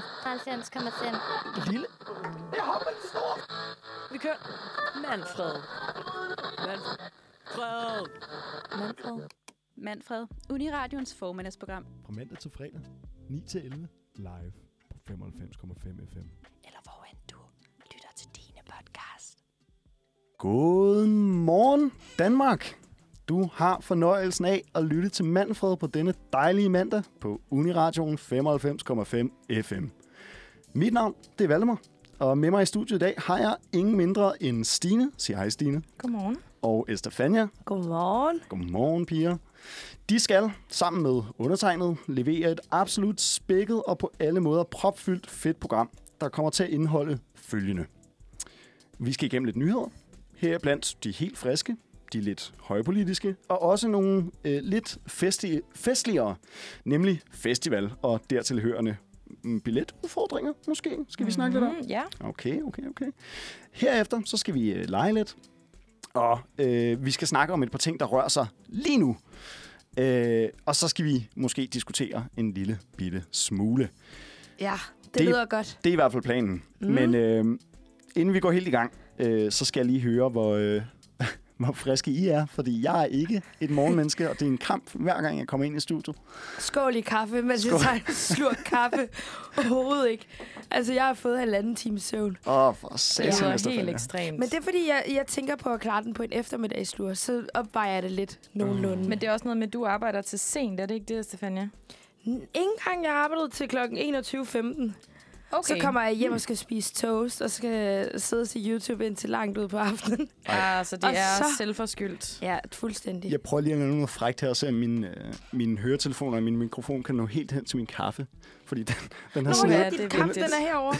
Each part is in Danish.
90,5. Lille. Jeg hopper en stor. Vi kører. Manfred. Manfred. Manfred. Manfred. Uniradions formiddagsprogram. Fra mandag til fredag. 9 til 11. Live på 95,5 FM. Eller hvor end du lytter til dine podcast. Godmorgen, Danmark. Du har fornøjelsen af at lytte til Manfred på denne dejlige mandag på Uniradioen 95,5 FM. Mit navn, det er Valdemar, og med mig i studiet i dag har jeg ingen mindre end Stine. Sig hej, Stine. Godmorgen. Og Estefania. Godmorgen. Godmorgen, piger. De skal, sammen med undertegnet, levere et absolut spækket og på alle måder propfyldt fedt program, der kommer til at indeholde følgende. Vi skal igennem lidt nyheder. Her blandt de helt friske, de lidt højpolitiske, og også nogle øh, lidt festi- festligere, nemlig festival og dertil hørende mm, billetudfordringer, måske. Skal vi snakke lidt om? Ja. Okay, okay, okay. Herefter så skal vi øh, lege lidt, og øh, vi skal snakke om et par ting, der rører sig lige nu. Øh, og så skal vi måske diskutere en lille bitte smule. Ja, det, Det- det lyder godt. Det er i hvert fald planen. Mm. Men øh, inden vi går helt i gang, øh, så skal jeg lige høre, hvor, øh, hvor friske I er. Fordi jeg er ikke et morgenmenneske, og det er en kamp, hver gang jeg kommer ind i studiet. Skål i kaffe, mens Skål. jeg tager en slurk kaffe. Overhovedet ikke. Altså, jeg har fået halvanden time søvn. Åh, oh, for Det satan, lyder helt Estefania. ekstremt. Men det er fordi, jeg, jeg tænker på at klare den på en eftermiddagslur, så opvejer jeg det lidt nogenlunde. Men det er også noget med, at du arbejder til sent. Er det ikke det, Stefania? Ingen gang jeg arbejdede til kl. 21.15, okay. så kommer jeg hjem og skal spise toast, og skal sidde og se YouTube indtil langt ud på aftenen. Ja, så det Og er så- selvforskyldt. Ja, fuldstændig. Jeg prøver lige at lave noget frækt her og se, om min, øh, min høretelefon og min mikrofon kan nå helt hen til min kaffe. Fordi den, den har Nå, sådan ja, det er vigtigt. den er herovre.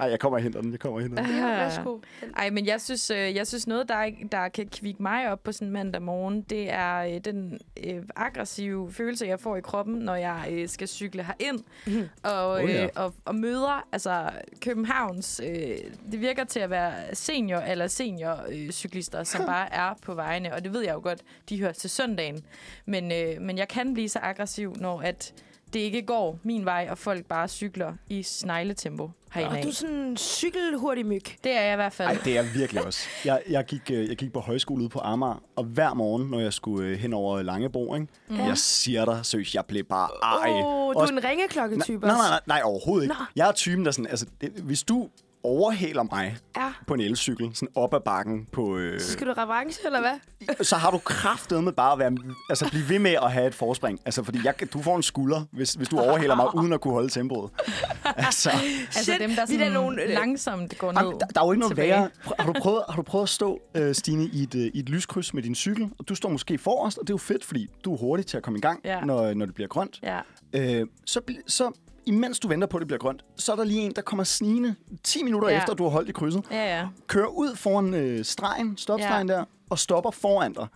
Ej, jeg kommer og henter den. Jeg kommer og henter den. Ja, værsgo. Ej, men jeg synes, øh, jeg synes noget, der, der kan kvikke mig op på sådan en mandag morgen, det er øh, den øh, aggressive følelse, jeg får i kroppen, når jeg øh, skal cykle herind Mhm. og, Oh, øh, ja. og, og møder altså, Københavns... Øh, det virker til at være senior eller senior øh, cyklister, som bare er på vejene, og det ved jeg jo godt, de hører til søndagen. Men, øh, men jeg kan blive så aggressiv, når at det ikke går min vej, og folk bare cykler i snegletempo herinde. Og du er sådan en cykelhurtig myg. Det er jeg i hvert fald. Ej, det er jeg virkelig også. Jeg, jeg, gik, øh, jeg gik på højskole ude på Amager, og hver morgen, når jeg skulle øh, hen over Langebro, ikke? Mm. jeg siger dig, seriøst, jeg blev bare ej. Åh, oh, du Også- er en ringeklokketype Nej, også. nej, nej, nej, overhovedet ikke. Nå. Jeg er typen, der sådan, altså, det, hvis du overhaler mig Ja. på en elcykel, sådan op ad bakken på... Øh, Så skal du revanche, eller hvad? så har du kraftet med bare at være, altså blive ved med at have et forspring. Altså, fordi jeg, du får en skulder, hvis, hvis du overhaler mig, uden at kunne holde tempoet. Altså, Altså Shit, dem, der er sådan nogle, øh, langsomt går ned. Jamen, der, der er jo ikke noget tilbage. værre. Har du, prøvet, har du prøvet at stå, øh, Stine, i et, øh, i et lyskryds med din cykel, og du står måske forrest, og det er jo fedt, fordi du er hurtig til at komme i gang, Ja. når, når det bliver grønt. Ja. Øh, så, så imens du venter på, at det bliver grønt, så er der lige en, der kommer snigende 10 minutter Ja. efter, du har holdt i krydset. Ja, ja. Kører ud foran øh, stregen, stopstregen der, og stopper foran dig.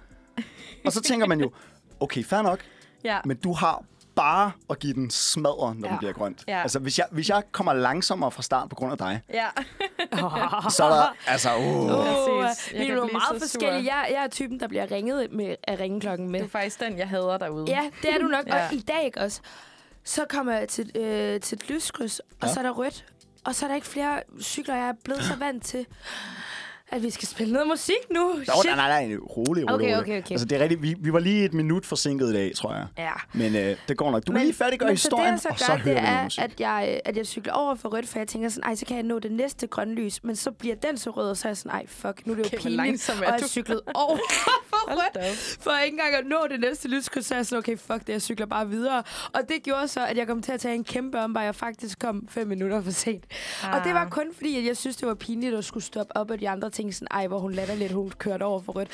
Og så tænker man jo, okay, fair nok, Ja. men du har bare at give den smadre, når ja. den Ja. bliver grønt. Ja. Altså, hvis jeg, hvis jeg kommer langsommere fra start på grund af dig, ja. så er der, altså, uh. Jeg vi er jo meget forskellige. Jeg, jeg er typen, der bliver ringet med, af ringeklokken med. Det er faktisk den, jeg hader derude. Ja, det er du nok. Ja. Og i dag også. Så kommer jeg til, øh, til et lyskryds, og Ja. så er der rødt. Og så er der ikke flere cykler. Jeg er blevet så vant til, at vi skal spille noget musik nu. Nå, nej, nej, nej, rolig, rolig, Okay, okay, okay. Altså, det er rigtigt. Vi, vi var lige et minut forsinket i dag, tror jeg. Ja. Men øh, det går nok. Du kan lige færdiggøre men historien, så og det, så jeg så gør, hører det vi noget er, musik. at jeg, at jeg cykler over for rødt, for jeg tænker sådan, ej, så kan jeg nå det næste grønne lys. Men så bliver den så rød, og så er jeg sådan, ej, fuck, nu er det Okay, jo hvor pinligt. er og jeg du? cyklet over for rødt. For ikke engang at nå det næste lyskryds, så er jeg sådan, okay, fuck det, jeg cykler bare videre. Og det gjorde så, at jeg kom til at tage en kæmpe omvej, jeg faktisk kom fem minutter for sent. Ah. Og det var kun fordi, at jeg synes, det var pinligt at skulle stoppe op, og de andre ting sådan, ej, hvor hun latter lidt, hun kørte over for rødt.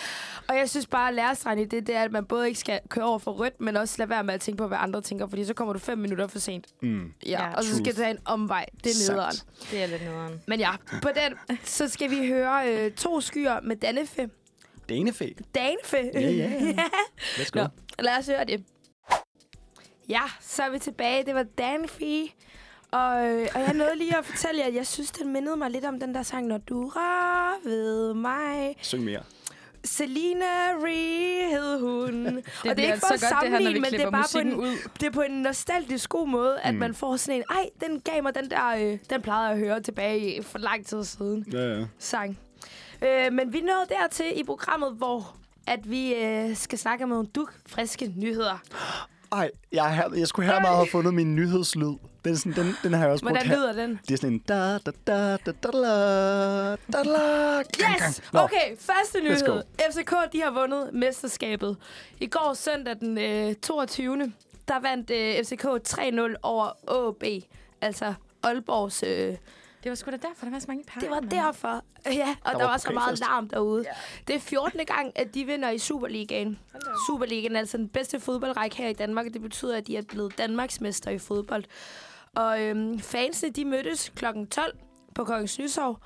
Og jeg synes bare, at lærestregen i det, det er, at man både ikke skal køre over for rødt, men også lade være med at tænke på, hvad andre tænker, fordi så kommer du fem minutter for sent. Mm. Ja, Ja, og så skal du tage en omvej. Det er nederen. Det er lidt nederen. Men ja, på den, så skal vi høre øh, to skyer med Dannefe. Danefæ. Danfe. Ja, ja, ja. Let's go. Nå, lad os høre det. Ja, så er vi tilbage. Det var Danfe. Og, øh, og jeg nåede lige at fortælle jer, at jeg synes, den mindede mig lidt om den der sang, Når du rører ved mig. Syng mere. Selina Ree hed hun. Det og det er ikke for så at godt, det her, når vi sammenligne, men det er bare på en, ud. det er på en nostalgisk god måde, at Mm. man får sådan en, ej, den gav mig den der, øh, den plejede jeg at høre tilbage for lang tid siden Ja, ja. sang. Øh, men vi nåede dertil i programmet, hvor at vi øh, skal snakke om nogle duk friske nyheder. Ej, jeg, jeg skulle her meget have fundet min nyhedslyd. Den, sådan, den, den har jeg også brugt lyder her. den? Det er sådan en da da da da da la da la Yes! Okay, første nyhed. FCK de har vundet mesterskabet. I går søndag den øh, 22. der vandt øh, FCK 3-0 over AB, altså Aalborgs øh, det var sgu da derfor, der var så mange par. det var derfor. Ja, og der, var der var så meget larm derude. Det er 14. gang, at de vinder i Superligaen. Superligaen er altså den bedste fodboldrække her i Danmark, og det betyder, at de er blevet Danmarksmester i fodbold. Og øhm, fansene, de mødtes kl. 12 på Kongens Nytorv.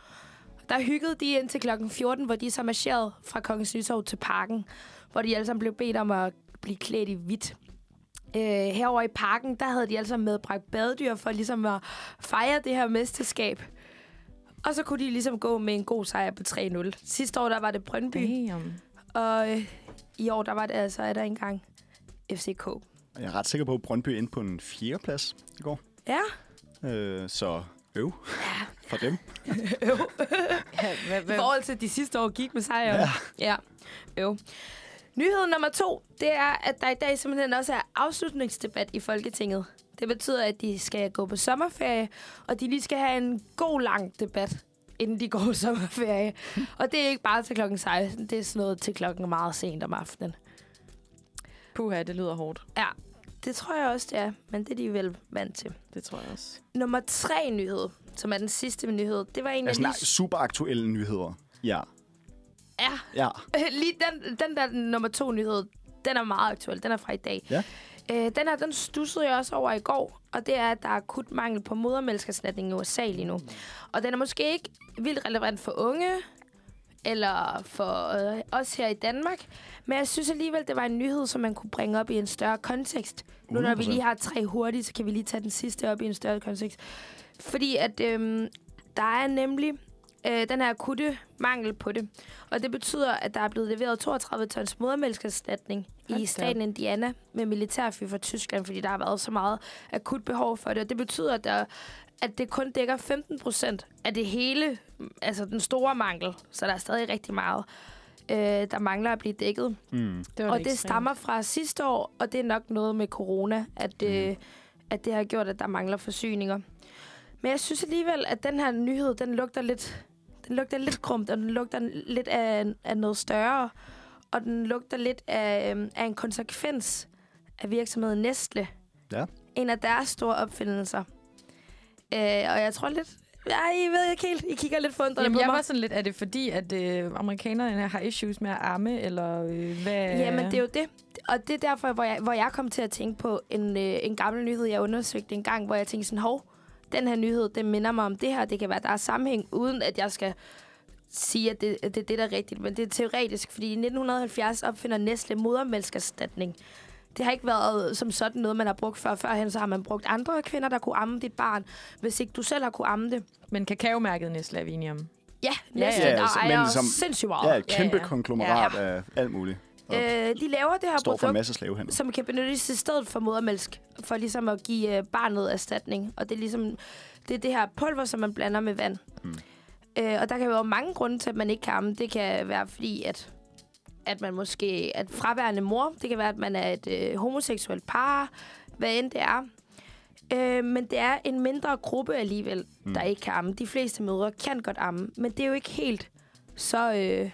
Der hyggede de ind til kl. 14, hvor de så marcherede fra Kongens Nytorv til parken, hvor de alle sammen blev bedt om at blive klædt i hvidt. Øh, herover i parken, der havde de altså medbragt badedyr for ligesom at fejre det her mesterskab. Og så kunne de ligesom gå med en god sejr på 3-0. Sidste år, der var det Brøndby, Damn. og øh, i år, der var det altså, er der engang FCK. Jeg er ret sikker på, at Brøndby endte på en fjerde plads i går. Ja, Øh, så øv for dem. Ja, hvad, i hvad, forhold til, at de sidste år gik med sejr. Ja. ja. Jo. Nyhed nummer to, det er, at der i dag simpelthen også er afslutningsdebat i Folketinget. Det betyder, at de skal gå på sommerferie, og de lige skal have en god lang debat, inden de går på sommerferie. og det er ikke bare til klokken 16, det er sådan noget til klokken meget sent om aftenen. puha, det lyder hårdt. Ja, det tror jeg også, det er, men det er de vel vant til. Det tror jeg også. Nummer tre nyhed, som er den sidste nyhed, det var af sådan lige... super aktuelle nyheder. Ja. Ja, Ja. lige den, den der nummer to nyhed, den er meget aktuel. Den er fra i dag. Ja. Øh, den her, den stussede jeg også over i går, og det er, at der er akut mangel på modermælkerstatning i USA lige nu. Og den er måske ikke vildt relevant for unge, eller for øh, os her i Danmark, men jeg synes alligevel, det var en nyhed, som man kunne bringe op i en større kontekst. Nu når vi 100%. lige har tre hurtigt, så kan vi lige tage den sidste op i en større kontekst. Fordi at øhm, der er nemlig øh, den her akutte mangel på det. Og det betyder, at der er blevet leveret 32 tons da i staten Indiana med militærfly fra Tyskland, fordi der har været så meget akut behov for det. Og det betyder, at, der, at det kun dækker 15 procent af det hele, altså den store mangel. Så der er stadig rigtig meget, øh, der mangler at blive dækket. Mm. Det Og det ekstremt. stammer fra sidste år, og det er nok noget med corona, at, øh, at det har gjort, at der mangler forsyninger. Men jeg synes alligevel, at den her nyhed, den lugter lidt, den lugter lidt grumt, og den lugter lidt af, af noget større. Og den lugter lidt af, øh, af en konsekvens af virksomheden Nestle. Ja. En af deres store opfindelser. Øh, og jeg tror lidt... Ja, I ved ikke helt. I kigger lidt forundret Jamen, på jeg mig. var sådan lidt, er det fordi, at øh, amerikanerne har issues med at arme, eller øh, hvad? Jamen, det er jo det. Og det er derfor, hvor jeg, hvor jeg kom til at tænke på en, øh, en gammel nyhed, jeg undersøgte en gang, hvor jeg tænkte sådan, hov, den her nyhed, den minder mig om det her. Det kan være, der er sammenhæng, uden at jeg skal sige, at det, at det er det, der er rigtigt. Men det er teoretisk, fordi i 1970 opfinder Nestle modermælkerstatning. Det har ikke været som sådan noget, man har brugt før. Førhen så har man brugt andre kvinder, der kunne amme dit barn, hvis ikke du selv har kunne amme det. Men kakaomærket Nestle er vi enige om. Ja, Nestle, ja, ja, der altså, men ejer ligesom- sindssygt meget. Ja, et kæmpe ja. konglomerat af alt muligt. Øh, de laver det her står for produkt, slavehandel. som kan benyttes i stedet for modermælk, for ligesom at give øh, barnet erstatning. Og det er ligesom det, er det her pulver, som man blander med vand. Hmm. Øh, og der kan være mange grunde til, at man ikke kan amme. Det kan være fordi, at, at man måske er et fraværende mor. Det kan være, at man er et øh, homoseksuelt par. Hvad end det er. Øh, men det er en mindre gruppe alligevel, Hmm. der ikke kan amme. De fleste mødre kan godt amme, men det er jo ikke helt så... Øh,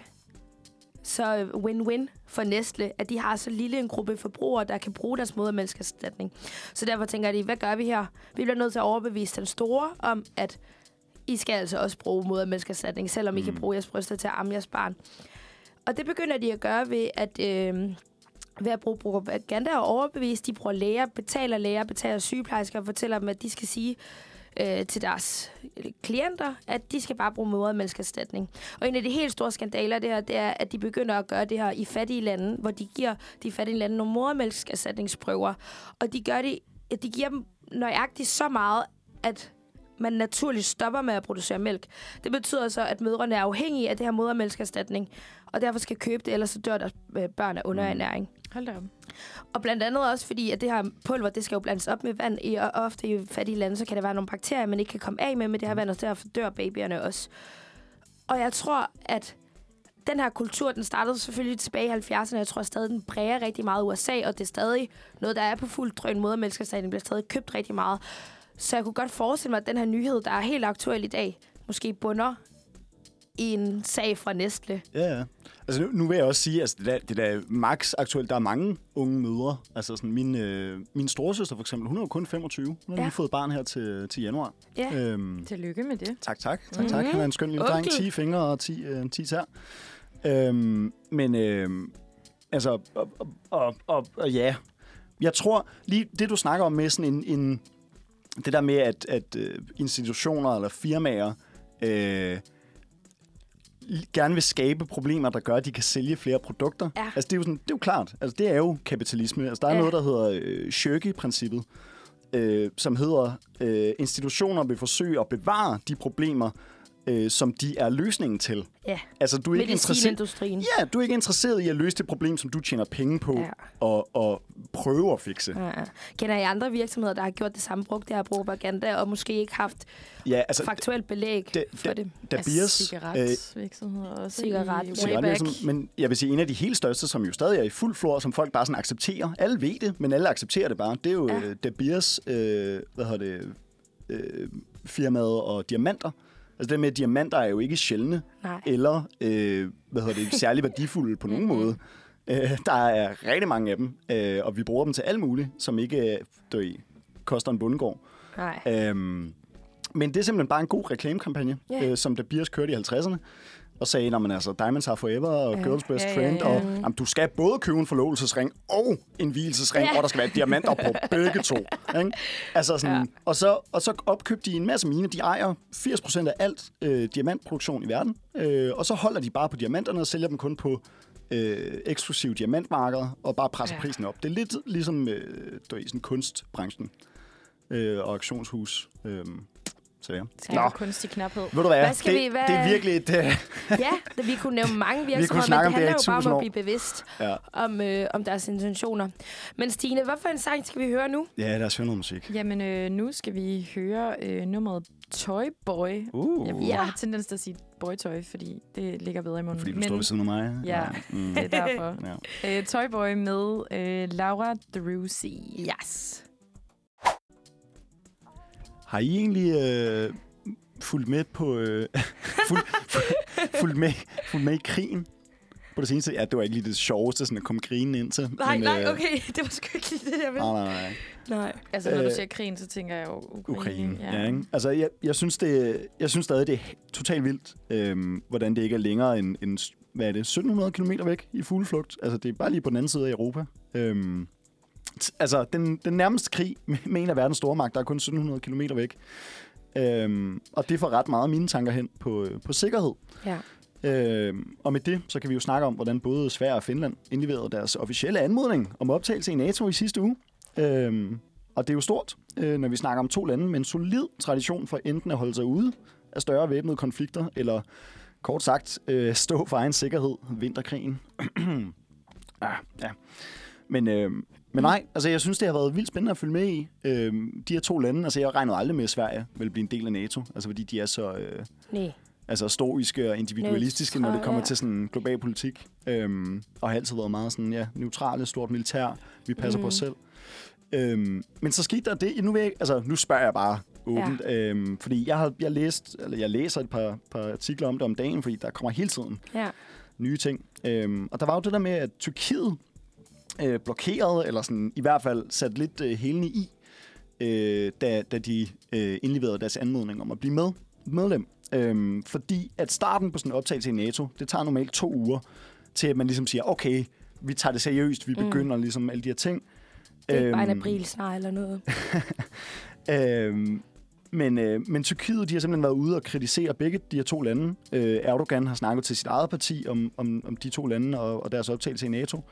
så win-win for Nestle, at de har så lille en gruppe forbrugere, der kan bruge deres modermælkerstatning. Så derfor tænker de, hvad gør vi her? Vi bliver nødt til at overbevise den store om, at I skal altså også bruge modermælkerstatning, selvom I kan Mm. bruge jeres bryster til at amme jeres barn. Og det begynder de at gøre ved at, øh, ved at bruge propaganda og overbevise. De bruger læger, betaler læger, betaler sygeplejersker og fortæller dem, at de skal sige øh, til deres klienter, at de skal bare bruge modermælkerstatning. Og en af de helt store skandaler det her, det er, at de begynder at gøre det her i fattige lande, hvor de giver de fattige lande nogle modermælkerstatningsprøver. Og de gør det, at de giver dem nøjagtigt så meget, at man naturligt stopper med at producere mælk. Det betyder så, at mødrene er afhængige af det her modermælkerstatning, og derfor skal købe det, ellers så dør deres øh, børn af underernæring. Hold da op. Og blandt andet også fordi, at det her pulver, det skal jo blandes op med vand i, og ofte i fattige lande, så kan der være nogle bakterier, man ikke kan komme af med med det her vand, og derfor dør babyerne også. Og jeg tror, at den her kultur, den startede selvfølgelig tilbage i 70'erne. Jeg tror stadig, den præger rigtig meget USA, og det er stadig noget, der er på fuld drøn måde. den bliver stadig købt rigtig meget. Så jeg kunne godt forestille mig, at den her nyhed, der er helt aktuel i dag, måske bunder en sag fra Nestle. Ja, ja. Altså nu, nu vil jeg også sige, at altså, det, der, det der max aktuelt, der er mange unge mødre. Altså sådan min, øh, min storesøster for eksempel, hun er jo kun 25. Hun har Ja. lige fået barn her til, til januar. Ja. Øhm, Tillykke med det. tak, tak. Tak, tak. Han er en skøn lille dreng. Onkel. 10 fingre og 10, øh, 10 tær. Øhm, men øhm, altså, og, og, og, og, og ja, jeg tror lige det, du snakker om med sådan en, en det der med, at, at øh, institutioner eller firmaer øh, gerne vil skabe problemer, der gør, at de kan sælge flere produkter. Ja. Altså, det er jo, sådan, det er jo klart. Altså, det er jo kapitalisme. Altså, der er Ja. noget, der hedder øh, Shirky-princippet, øh, som hedder, øh, institutioner vil forsøge at bevare de problemer, øh, som de er løsningen til. Ja, Altså, du er ikke interesseret... medicinindustrien. Ja, du er ikke interesseret i at løse det problem, som du tjener penge på, Ja. og, og prøve at fikse. Ja, ja. Kender I andre virksomheder, der har gjort det samme, brugt det her propaganda, og måske ikke haft Ja, altså, faktuelt belæg det- for det? da Altså, Biers... cigaretvirksomheder også. Cigaret, men jeg vil sige, en af de helt største, som jo stadig er i fuld flor, som folk bare sådan accepterer. Alle ved det, men alle accepterer det bare. Det er jo Ja. ja. Da Beers, øh, hvad hedder det, øh, firmaet og diamanter. Altså det med, at diamanter er jo ikke sjældne, Nej. eller øh, hvad hedder det, særlig værdifulde på nogen måde. Øh, der er rigtig mange af dem, øh, og vi bruger dem til alt muligt, som ikke øh, ved, koster en bundegård. Nej. Øhm, men det er simpelthen bare en god reklamekampagne, yeah. øh, som da Beers kørte i 50'erne. Og sagde, at altså, Diamonds are forever og Ja. Girls Best Ja, ja, Friend. ja. Og jamen, du skal både købe en forlovelsesring og en hvilesesring, Ja. og der skal være diamanter på begge to. Ikke? Altså sådan, Ja. ja. og, så, og så opkøbte de en masse mine. De ejer 80% af alt øh, diamantproduktion i verden. Øh, og så holder de bare på diamanterne og sælger dem kun på øh, eksklusive diamantmarkeder og bare presser Ja. ja. prisen op. Det er lidt ligesom øh, du ved, sådan kunstbranchen øh, og auktionshus. Øh, så ja. Skaber kunstig knaphed. Ved du hvad? Hvad skal det, vi- hvad- det er virkelig et... Øh, Ja, vi kunne nævne mange virksomheder, kunne snakke men om det det handler jo bare om at blive bevidst ja. om, øh, om deres intentioner. Men Stine, hvad for en sang skal vi høre nu? ja, lad os høre noget musik. Jamen, øh, nu skal vi høre øh, nummeret Toy Boy. Uh, Jeg, Ja. jeg har tendens til at sige boytøj, fordi det ligger bedre i munden. Fordi du står ved siden af mig. Ja. Mm. det er derfor. ja. Øh, Toyboy med øh, Laura Drusi. Yes. Har I egentlig øh, fulgt med på... Øh, fuld, fulgt, med, fulgt med i krigen? På det seneste? Ja, det var ikke lige det sjoveste, sådan at komme krigen ind til. Nej, men, nej, øh, okay. Det var sgu ikke lige det, jeg ville. Nej, nej, nej. Nej. Altså, når du Øh, siger krigen, så tænker jeg jo Ukraine. Ukraine. Ja. Ja, ikke? Altså, jeg, jeg, synes det, jeg synes stadig, det er totalt vildt, øhm, hvordan det ikke er længere end, end hvad er det, 1700 km væk i fugleflugt. Altså, det er bare lige på den anden side af Europa. Øhm, altså, den, den nærmeste krig med, en af verdens store magter er kun 1700 km væk. Øhm, og det får ret meget mine tanker hen på, øh, på sikkerhed. Ja. Øhm, og med det, så kan vi jo snakke om, hvordan både Sverige og Finland indleverede deres officielle anmodning om optagelse i NATO i sidste uge. Øhm, og det er jo stort, øh, når vi snakker om to lande med en solid tradition for enten at holde sig ude af større væbnede konflikter, eller kort sagt øh, stå for egen sikkerhed, vinterkrigen. ah, ja. Men, øh, men nej, altså jeg synes, det har været vildt spændende at følge med i. Øh, de her to lande, altså jeg regnede aldrig med, at Sverige ville blive en del af NATO, altså fordi de er så... Øh, Nej. altså stoiske og individualistiske, når det kommer Neutrale. til sådan global politik. Øhm, og har altid været meget sådan, ja, neutrale, stort militær. Vi passer mm. på os selv. Øhm, men så skete der det, nu, vil jeg, altså, nu spørger jeg bare åbent, ja. øhm, fordi jeg har jeg læst, eller jeg læser et par, par artikler om det om dagen, fordi der kommer hele tiden Ja. nye ting. Øhm, og der var jo det der med, at Tyrkiet øh, blokerede, eller sådan, i hvert fald satte lidt øh, hælene i, øh, da, da de øh, indleverede deres anmodning om at blive med, medlem. Øhm, fordi at starten på sådan en optagelse i NATO, det tager normalt to uger, til at man ligesom siger, okay, vi tager det seriøst, vi Mm. begynder ligesom alle de her ting. Det er ikke bare en Øhm, april snart eller noget. Øhm, men, øh, men Tyrkiet, de har simpelthen været ude og kritisere begge de her to lande. Øh, Erdogan har snakket til sit eget parti om, om, om de to lande og, og deres optagelse i NATO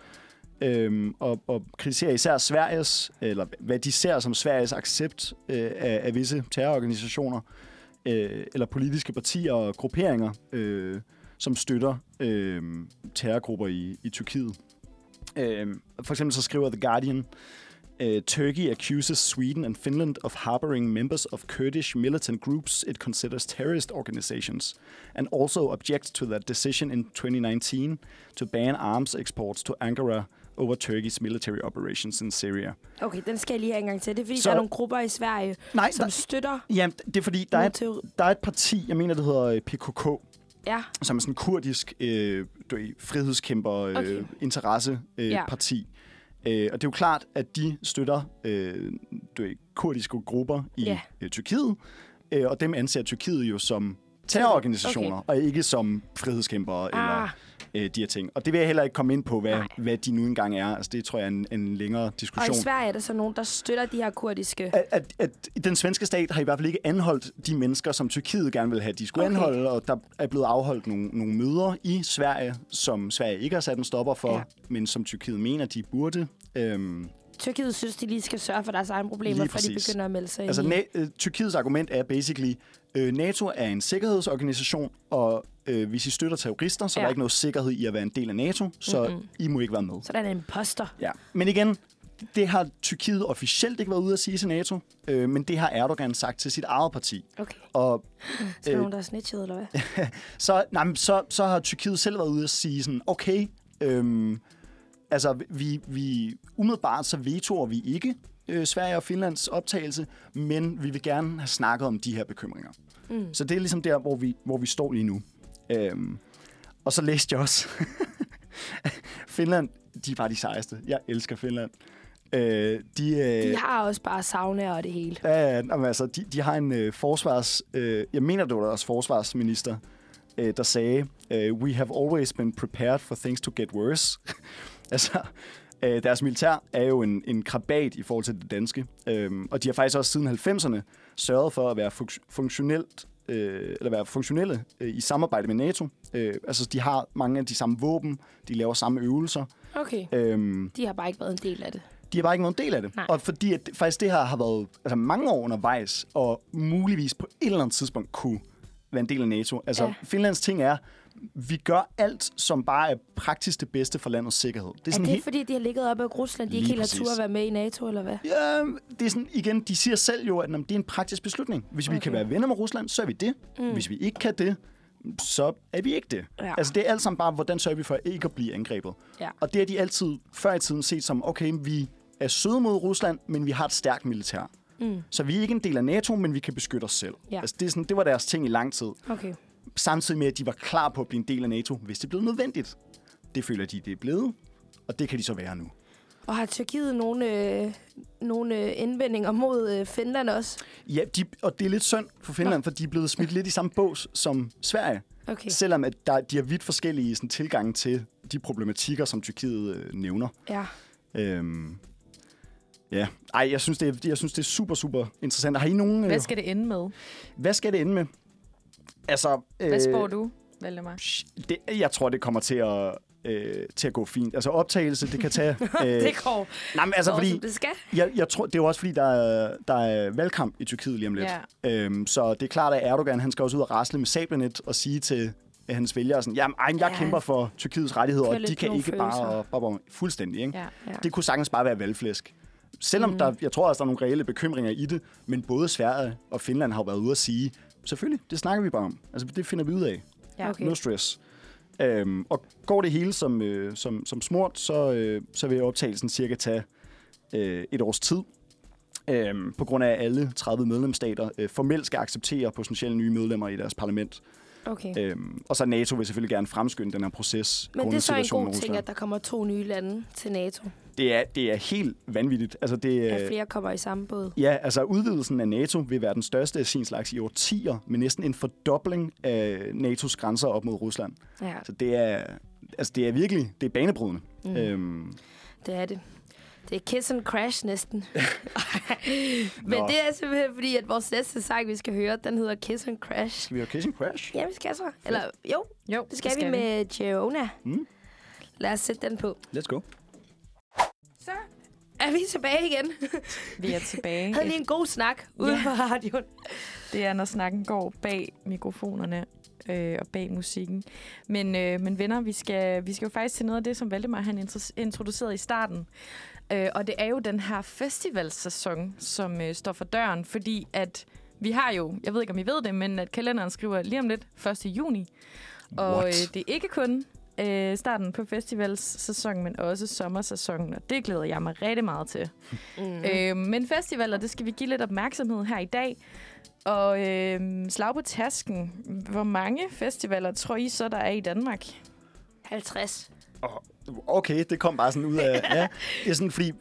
øhm, og, og kritiserer især Sveriges, eller hvad de ser som Sveriges accept øh, af, af visse terrororganisationer, øh, eller politiske partier og grupperinger, øh, som støtter øh, terrorgrupper i, i Tyrkiet. Øh, for eksempel så skriver The Guardian, Uh, Turkey accuses Sweden and Finland of harboring members of Kurdish militant groups it considers terrorist organizations, and also objects to that decision in 2019 to ban arms exports to Ankara over Turkey's military operations in Syria. Okay, den skal jeg lige have en gang til. Det er fordi, Så- der er nogle grupper i Sverige, Nej, som der, støtter ja, det er fordi, der er, et, der er et parti, jeg mener, det hedder øh, PKK, Ja, som er sådan en kurdisk øh, frihedskæmper øh, Okay. øh, Ja. parti. Øh, og det er jo klart, at de støtter øh, ved, kurdiske grupper i Ja. øh, Tyrkiet, øh, og dem anser Tyrkiet jo som terrororganisationer, okay. og ikke som frihedskæmpere Ah. eller øh, de her ting. Og det vil jeg heller ikke komme ind på, hvad, Nej. hvad de nu engang er. Altså, det tror jeg er en, en længere og diskussion. i Sverige er der så nogen, der støtter de her kurdiske... at, at, at den svenske stat har i hvert fald ikke anholdt de mennesker, som Tyrkiet gerne vil have, de skulle Okay. anholde, og der er blevet afholdt nogle, nogle møder i Sverige, som Sverige ikke har sat en stopper for, Ja. men som Tyrkiet mener, de burde. Øhm, Tyrkiet synes, de lige skal sørge for deres egne problemer, før de begynder at melde sig altså, ind øh, Tyrkiets argument er basically, øh, NATO er en sikkerhedsorganisation, og øh, hvis I støtter terrorister, så ja. er der ikke noget sikkerhed i at være en del af NATO, så mm-hmm. I må ikke være med. Så der er en imposter. Ja. Men igen, det har Tyrkiet officielt ikke været ude at sige til NATO, øh, men det har Erdogan sagt til sit eget parti. Okay. Og Så er Øh. nogen, der er snitchet, eller hvad? så, nej, så, så har Tyrkiet selv været ude at sige sådan, okay, øhm, altså vi, vi umiddelbart så vetoer vi ikke øh, Sverige og Finlands optagelse, men vi vil gerne have snakket om de her bekymringer. Mm. Så det er ligesom der, hvor vi, hvor vi står lige nu. Øhm, og så læste jeg også, Finland, de er bare de sejeste. Jeg elsker Finland. Øh, de, øh, De har også bare saunaer og det hele. Ja, ja, jamen, altså, de, de har en øh, forsvars... Øh, jeg mener, det var deres forsvarsminister, øh, der sagde, øh, We have always been prepared for things to get worse. altså, øh, deres militær er jo en, en krabat i forhold til det danske. Øhm, og de har faktisk også siden 90'erne sørget for at være funk- funktionelt øh, eller være funktionelle øh, i samarbejde med NATO. Øh, altså, de har mange af de samme våben, de laver samme øvelser. Okay. Øhm, De har bare ikke været en del af det. de har bare ikke været en del af det. Nej. Og fordi at faktisk det her har været altså, mange år undervejs, og muligvis på et eller andet tidspunkt kunne være en del af NATO. Altså, ja. Finlands ting er, vi gør alt, som bare er praktisk det bedste for landets sikkerhed. Det er Er sådan det helt... fordi, de har ligget op af Rusland, de ikke helt har tur at være med i NATO, eller hvad? Ja, det er sådan, igen, de siger selv jo, at jamen, det er en praktisk beslutning. Hvis vi Okay. kan være venner med Rusland, så er vi det. Mm. Hvis vi ikke kan det, så er vi ikke det. Ja. Altså, det er alt sammen bare, hvordan sørger vi for ikke at blive angrebet. Ja. Og det har de altid før i tiden set som, okay, vi er søde mod Rusland, men vi har et stærkt militær. Mm. Så vi er ikke en del af NATO, men vi kan beskytte os selv. Ja. Altså, det, er sådan, det var deres ting i lang tid. Okay. Samtidig med, at de var klar på at blive en del af NATO, hvis det blev nødvendigt. Det føler de, det er blevet, og det kan de så være nu. Og har Tyrkiet nogle, øh, nogle øh, indvendinger mod øh, Finland også? Ja, de, og det er lidt synd for Finland, for de er blevet smidt lidt i samme bås som Sverige. Okay. Selvom at der, de har vidt forskellige sådan, tilgange til de problematikker, som Tyrkiet øh, nævner. Ja. Øhm, ja, ej, jeg synes, det er, jeg synes, det er super, super interessant. Har I nogen... øh, Hvad skal det ende med? hvad skal det ende med? Altså, Hvad spår du, Valdemar? Det, jeg tror, det kommer til at, øh, til at gå fint. Altså optagelse, det kan tage... Øh, Det går, nej, men altså, går fordi, det skal. jeg, jeg tror, det er jo også fordi, der er, der er valgkamp i Tyrkiet lige om lidt. Ja. Øhm, så det er klart, at Erdogan han skal også ud og rasle med sablenet og sige til øh, hans vælgere sådan, jamen, ej, jeg Ja. kæmper for Tyrkiets rettigheder, og de kan ikke følelser. bare, bare, bare fuldstændig. Ikke? Ja. Ja. Det kunne sagtens bare være valgflæsk. Selvom mm. der, jeg tror også, der er nogle reelle bekymringer i det, men både Sverige og Finland har været ude at sige, selvfølgelig, det snakker vi bare om. Altså, det finder vi ud af. Ja. Okay. No stress. Øhm, og går det hele som, øh, som, som smurt, så, øh, så vil optagelsen cirka tage øh, et års tid. Øhm, på grund af, at alle 30 medlemsstater øh, formelt skal acceptere potentielle nye medlemmer i deres parlament. Okay. Øhm, og så NATO vil selvfølgelig gerne fremskynde den her proces. Men det er så en god ting, at der kommer to nye lande til NATO. Det er, det er helt vanvittigt. Altså, det, At øh, flere kommer i samme båd. Ja, altså udvidelsen af NATO vil være den største af sin slags i årtier, med næsten en fordobling af NATO's grænser op mod Rusland. Ja, Så det er, altså det er virkelig, det er banebrydende. Mm. Øhm, det er det. Det er kiss and crash næsten. Men Nå. det er simpelthen fordi, at vores næste sang, vi skal høre, den hedder Kiss and Crash. skal vi have Kissing Crash? Ja, vi skal så. Eller jo, Jo, det skal, vi med Jonah. Mm. Lad os sætte den på. Let's go. Er vi tilbage igen? Vi er tilbage. Havde lige en god snak ude Ja. på radioen. Det er, når snakken går bag mikrofonerne øh, og bag musikken. Men, øh, men venner, vi skal, vi skal jo faktisk til noget af det, som Valdemar han intro- introducerede i starten. Øh, og det er jo den her festivalsæson, som øh, står for døren, fordi at vi har jo, jeg ved ikke om I ved det, men at kalenderen skriver lige om lidt 1. juni. Og øh, det er ikke kun øh, starten på festivalssæsonen, men også sommersæsonen, og det glæder jeg mig rigtig meget til. Mm. Øh, men festivaler, det skal vi give lidt opmærksomhed her i dag. Og øh, slag på tasken. Hvor mange festivaler tror I så, der er i Danmark? 50. Okay, det kom bare sådan ud af... Ja, det er sådan, fordi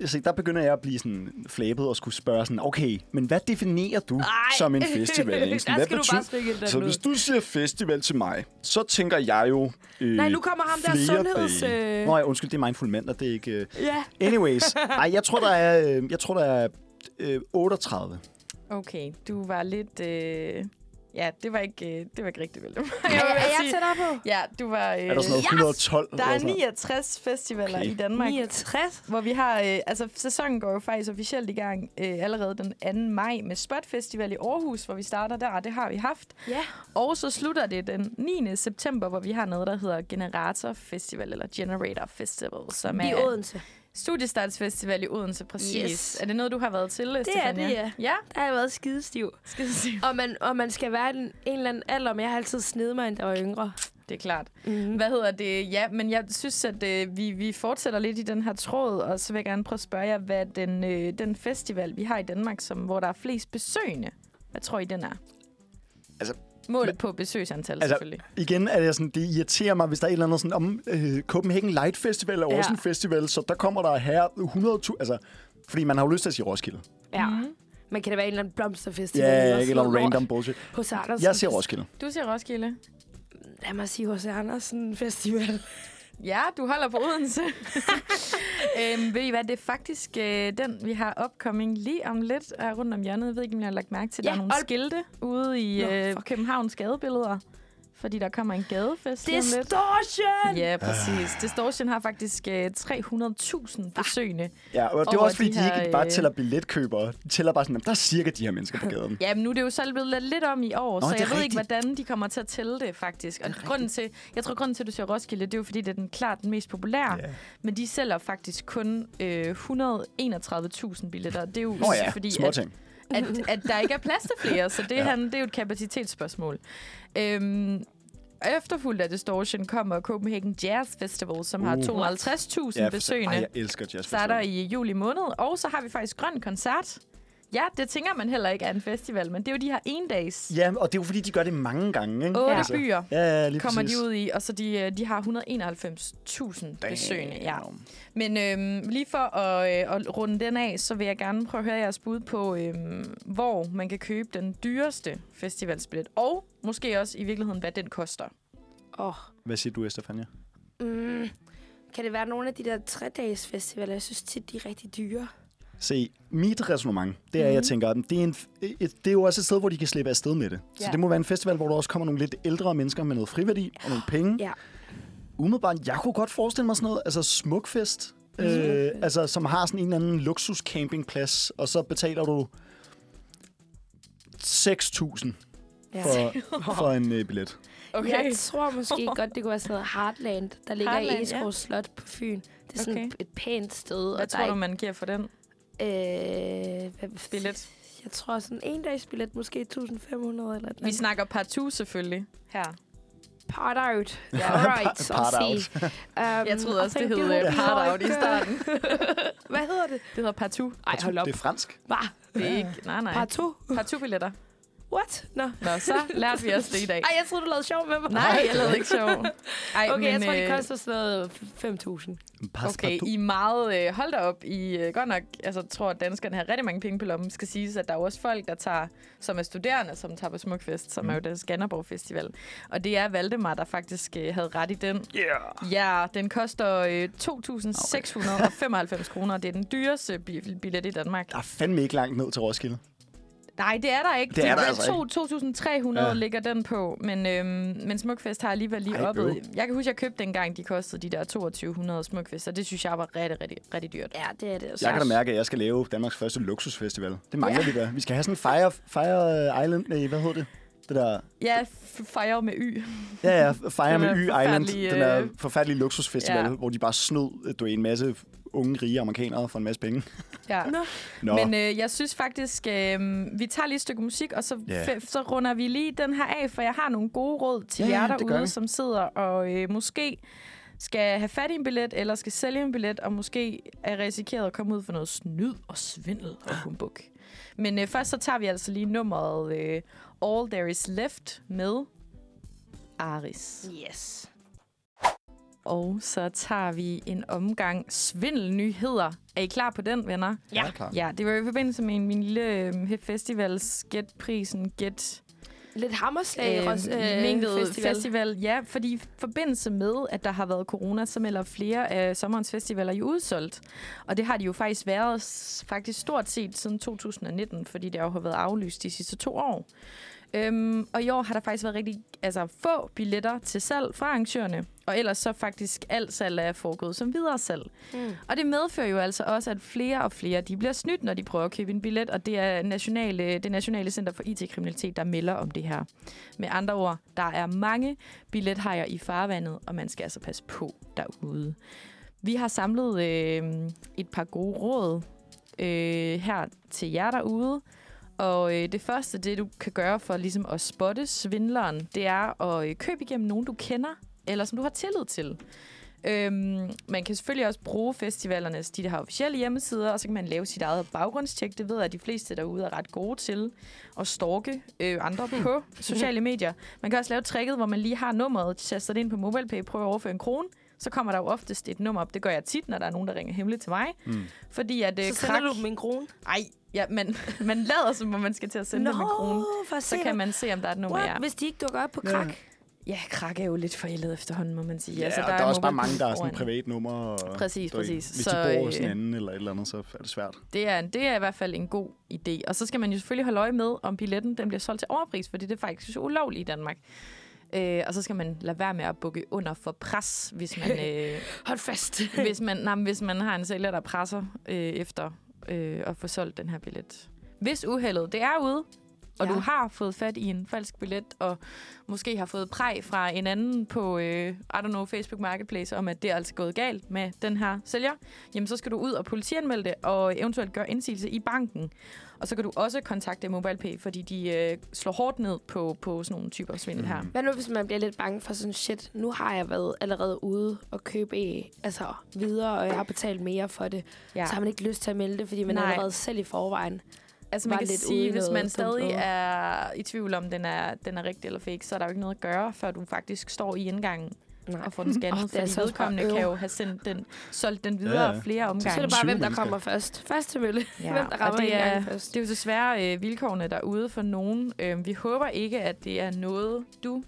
altså, der begynder jeg at blive sådan flabet og skulle spørge sådan, okay, men hvad definerer du Ej. som en festival? Ikke? Sådan, hvad skal du bare betyder- Så ud. hvis du siger festival til mig, så tænker jeg jo... Øh, Nej, nu kommer ham der sundheds... Øh... Nå ja, undskyld, det er Mindful Mand, og det er ikke... Øh... Ja. Anyways, ej, jeg tror, der er, øh, jeg tror, der er øh, 38. Okay, du var lidt... Øh... Ja, det var ikke, øh, det var ikke rigtigt, vel? Er, er jeg tættere på? Ja, du var... Øh... Er der sådan noget 112? Der eller er sådan noget? 69 festivaler Okay. i Danmark. 69? Hvor vi har, øh, altså sæsonen går jo faktisk officielt i gang øh, allerede den 2. maj med Spot Festival i Aarhus, hvor vi starter der, det har vi haft. Ja. Og så slutter det den 9. september, hvor vi har noget, der hedder Generator Festival, eller Generator Festival, som I er Odense. Studiestartsfestival i Odense, præcis. Yes. Er det noget, du har været til, er Stefania? det, ja. Ja, Der har jeg været skidestiv. sige. Og man, og man skal være en, en eller anden alder, men jeg har altid snedet mig, end jeg var yngre. Det er klart. Mm. Hvad hedder det? Ja, men jeg synes, at øh, vi, vi fortsætter lidt i den her tråd, og så vil jeg gerne prøve at spørge jer, hvad den, øh, den festival, vi har i Danmark, som, hvor der er flest besøgende, hvad tror I, den er? Altså, Men- på besøgsantal, Altså, selvfølgelig. Igen er det sådan, det irriterer mig, hvis der er et eller andet sådan om øh, Copenhagen Light Festival er Ja. også en festival, så der kommer der her 100.000, altså, fordi man har jo lyst til at sige Roskilde. Ja. Mhm. Men kan det være en eller anden blomsterfestival? Ja, eller ikke eller noget random bullshit. På Sardersen. Jeg siger Roskilde. Du siger Roskilde. Lad mig sige H.C. Andersen Festival. Ja, du holder på Odense. øhm, ved I hvad, det er faktisk øh, den, vi har upcoming lige om lidt er rundt om hjørnet. Jeg ved ikke, om jeg har lagt mærke til, der Ja, er nogle skilte ude i øh. Københavns gadebilleder. Fordi der kommer en gadefest. Distortion! Ja, præcis. Distortion har faktisk øh, 300.000 besøgende. Ja, og det er også fordi, de de, her, ikke bare øh, tæller billetkøbere. De tæller bare sådan, at der er cirka de her mennesker på gaden. Ja, men nu er det jo selv blevet lidt, lidt om i år, Nå, så er jeg ved ikke, rigtigt. hvordan de kommer til at tælle det, faktisk. Og grunden til, jeg tror, grunden til, at du siger Roskilde, det er jo, fordi det er den klart den mest populære. Ja. Men de sælger faktisk kun øh, 131.000 billetter. Det er jo Nå ja, fordi, små at, ting. At, at der ikke er plads til flere, så det, Ja. han, det er jo et kapacitetsspørgsmål. Øhm, Efterfulgt af Distortion kommer Copenhagen Jazz Festival, som har Uh. 250.000 Ja, besøgende. Ej, jeg elsker jazz starter i juli måned. Og så har vi faktisk Grøn Koncert. Ja, det tænker man heller ikke er en festival, men det er jo de her en-dags. Ja, og det er jo fordi, de gør det mange gange, ikke? Otte Altså, byer Ja, ja, lige kommer præcis. de ud i, og så de, øh, de har 191.000 besøgende. Ja. Men øhm, lige for at, øh, at runde den af, så vil jeg gerne prøve at høre jeres bud på, øhm, hvor man kan købe den dyreste festivalsbillet. Og måske også i virkeligheden, hvad den koster. Åh, oh, Hvad siger du, Estefania? mm, kan det være nogle af de der tre-dages festivaler? Jeg synes tit, de er rigtig dyre. Se, mit resonemang, det er, mm-hmm. jeg Mhm. tænker, det er, en, et, det er jo også et sted, hvor de kan slippe afsted med det. Så Ja. det må være en festival, hvor der også kommer nogle lidt ældre mennesker med noget friværdi og nogle penge. Ja. Umiddelbart, jeg kunne godt forestille mig sådan noget, altså smukfest, øh, altså som har sådan en eller anden luksus campingplads, og så betaler du 6.000 for, for en øh, billet. Okay. Jeg tror måske godt, det kunne være sådan noget Heartland, der ligger Heartland, i Eskov ja. Slot på Fyn. Det er sådan Okay. et pænt sted. Hvad og tror du, man giver for den? Øh, hvad, Billet? Jeg tror sådan en dags billet, måske 1.500 eller et eller Vi snakker partout selvfølgelig her. Part out. Ja. Alright, Part I'll out. see. Um, Jeg troede også, det I think hed be part out i starten. Hvad hedder det? Det hedder partout. Ej, hold op. Det er fransk. Hvad? Det er ikke... Nej, nej. Part 2? Partout-billetter. What? Nå. Nå, så lærte vi os det i dag. Ej, jeg troede, du lavede sjov med mig. Nej, jeg lavede ikke sjov. Ej, Okay, jeg men, tror, det øh, koster sådan noget 5.000. Pas, Okay, I er meget... Øh, hold da op. I øh, godt nok altså, tror, at danskerne har rigtig mange penge på lommen. skal siges, at der er jo også folk, der tager, som er studerende, som tager på Smukfest, som Mm. er jo den Skanderborg Festival. Og det er Valdemar, der faktisk øh, havde ret i den. Yeah. Ja, den koster øh, 2.695 kroner. Det er den dyreste bi- billet i Danmark. Der er fandme ikke langt ned til Roskilde. Nej, det er der ikke. Det er der altså 2.300 Ja. ligger den på, men, øhm, men Smukfest har alligevel lige Ej, oppet. øv. Jeg kan huske, jeg købte dengang, de kostede de der 2200 Smukfest, og det synes jeg var rigtig, rigtig, rigtig dyrt. Ja, det er det også. Jeg kan da mærke, at jeg skal lave Danmarks første luksusfestival. Det mangler ja. vi da. Vi skal have sådan en Fire, Fire Island. Nej, hvad hedder det? Det der... Ja, f- fejre med Y. Ja, ja, Fire med der Y Island. Den der øh, forfærdelige luksusfestival, ja. hvor de bare snød øh, du en masse unge, rige amerikanere for en masse penge. Ja. Nå. Nå, Men øh, jeg synes faktisk, øh, vi tager lige et stykke musik, og så, yeah. så runder vi lige den her af, for jeg har nogle gode råd til Ja, jer derude, som sidder og øh, måske skal have fat i en billet, eller skal sælge en billet, og måske er risikeret at komme ud for noget snyd og svindel og humbug. Men øh, først så tager vi altså lige nummeret øh, All There Is Left med Aris. Yes. Og så tager vi en omgang svindelnyheder. Er I klar på den, venner? ja, klar. Ja, det var i forbindelse med min lille øh, festivals Gæt-prisen Gæt Lidt hammerslag øh, også, øh, festival. festival. Ja, fordi i forbindelse med, at der har været corona, så melder flere af sommerens festivaler jo udsolgt. Og det har de jo faktisk været faktisk stort set siden 2019, fordi det jo har været aflyst de sidste to år. Øhm, og i år har der faktisk været rigtig altså, få billetter til salg fra arrangørerne, og ellers så faktisk alt salg er foregået som videre salg. Mm. Og det medfører jo altså også, at flere og flere de bliver snydt, når de prøver at købe en billet, og det er nationale, det Nationale Center for IT-kriminalitet, der melder om det her. Med andre ord, der er mange billethajer i farvandet, og man skal altså passe på derude. Vi har samlet øh, et par gode råd øh, her til jer derude. Og øh, det første, det du kan gøre for ligesom at spotte svindleren, det er at øh, købe igennem nogen, du kender, eller som du har tillid til. Øhm, man kan selvfølgelig også bruge festivalernes, de der har officielle hjemmesider, og så kan man lave sit eget baggrundstjek. Det ved jeg, at de fleste derude er ret gode til at stalke øh, andre på sociale medier. Man kan også lave tricket, hvor man lige har nummeret, taster det ind på MobilePay, prøver at overføre en krone, så kommer der jo oftest et nummer op. Det gør jeg tit, når der er nogen, der ringer hemmeligt til mig. Mm. Fordi at øh, Så sender du dem en krone? Ej, ja, men man lader som om man skal til at sende dem en krone. Så kan man se, om der er et nummer, What? ja. Hvis de ikke dukker op på krak? Ja, krak er jo lidt forældet efterhånden, må man sige. Ja, altså, der, der er også bare mange, der er sådan privat nummer. Og, Præcis, du ved, præcis. Hvis Så, de bor hos øh, en anden eller et eller andet, så er det svært. Det er, det er i hvert fald en god idé. Og så skal man jo selvfølgelig holde øje med, om billetten den bliver solgt til overpris, fordi det er faktisk ulovligt i Danmark. Øh, og så skal man lade være med at bukke under for pres, hvis man, øh, Hold fast. hvis man, nej, hvis man har en sælger, der presser øh, efter øh, at få solgt den her billet. Hvis uheldet det er ude, og Ja. du har fået fat i en falsk billet, og måske har fået præg fra en anden på, øh, I don't know, Facebook Marketplace, om at det er altså gået galt med den her sælger, jamen så skal du ud og politianmelde det, og eventuelt gøre indsigelse i banken. Og så kan du også kontakte MobilePay, fordi de øh, slår hårdt ned på, på sådan nogle typer svindel her. Mm. Hvad nu, hvis man bliver lidt bange for sådan, shit, nu har jeg været allerede ude og købe øh, altså, videre, og jeg har betalt mere for det. Ja. Så har man ikke lyst til at melde det, fordi man Nej. Nej. allerede selv i forvejen. Altså man kan lidt sige, hvis man stadig er i tvivl om, den er, den er rigtig eller fake, så er der jo ikke noget at gøre, før du faktisk står i indgangen Nej. og får den scannet. Oh, det er fordi så vedkommende kan jo have sendt den, solgt den videre Ja, ja, flere Så omgange. er det bare, hvem der kommer først. Først til mølle. Ja, Hvem der og rammer det en er, først. det er jo desværre øh, vilkårene derude for nogen. Øh, vi håber ikke, at det er noget, du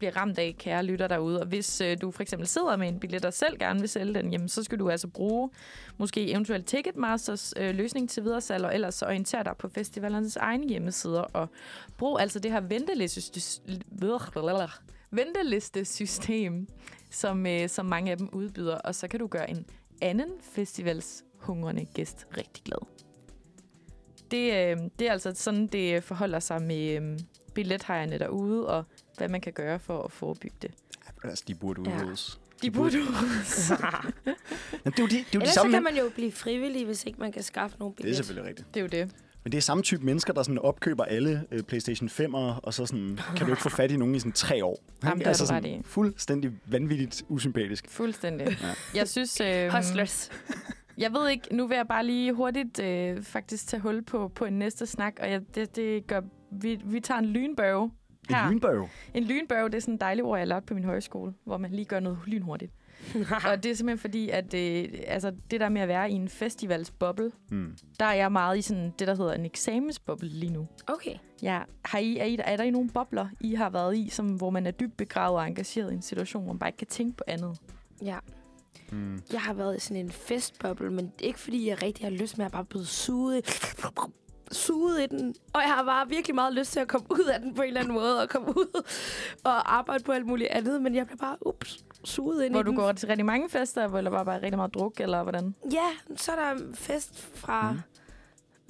bliver ramt af, kære lytter derude. Og hvis øh, du for eksempel sidder med en billet og selv gerne vil sælge den, jamen, så skal du altså bruge måske eventuelt Ticketmasters øh, løsning til videresalg, og ellers så orientere dig på festivalernes egne hjemmesider, og brug altså det her ventelistesystem, ventelistesystem som, øh, som mange af dem udbyder, og så kan du gøre en anden festivals hungrende gæst rigtig glad. Det, øh, det er altså sådan, det forholder sig med øh, billethejerne derude, og hvad man kan gøre for at forebygge det. Altså, de burde Ja. udryddes. De burde Jamen, det er jo de, det er jo de Ellers så kan man jo blive frivillig, hvis ikke man kan skaffe nogle Det er billetter. selvfølgelig rigtigt. Det er jo det. Men det er samme type mennesker, der sådan opkøber alle øh, PlayStation 5'ere, og så sådan, kan du ikke få fat i nogen i sådan tre år. Jamen, det altså sådan, fuldstændig vanvittigt usympatisk. Fuldstændig. Ja. Jeg synes... Øh, Hustlers. Jeg ved ikke, nu vil jeg bare lige hurtigt øh, faktisk tage hul på, på en næste snak, og jeg, det, det gør, vi, vi tager en lynbørge En her. lynbørge. En lynbørge, det er sådan et dejligt ord, jeg har lært på min højskole, hvor man lige gør noget lynhurtigt. og det er simpelthen fordi, at øh, altså, det der med at være i en festivalsboble, Hmm. der er jeg meget i sådan det, der hedder en eksamensboble lige nu. Okay. Ja, har I, er, I, er der i nogle bobler, I har været i, som, hvor man er dybt begravet og engageret i en situation, hvor man bare ikke kan tænke på andet? Ja. Hmm. Jeg har været i sådan en festboble, men ikke fordi jeg rigtig har lyst med at bare blive suget, suget i den, og jeg har bare virkelig meget lyst til at komme ud af den på en eller anden måde, og komme ud og arbejde på alt muligt andet, men jeg bliver bare, ups, suget ind Hvor i du den. går til rigtig mange fester, eller bare, bare rigtig meget druk, eller hvordan? Ja, så er der fest fra, Mm.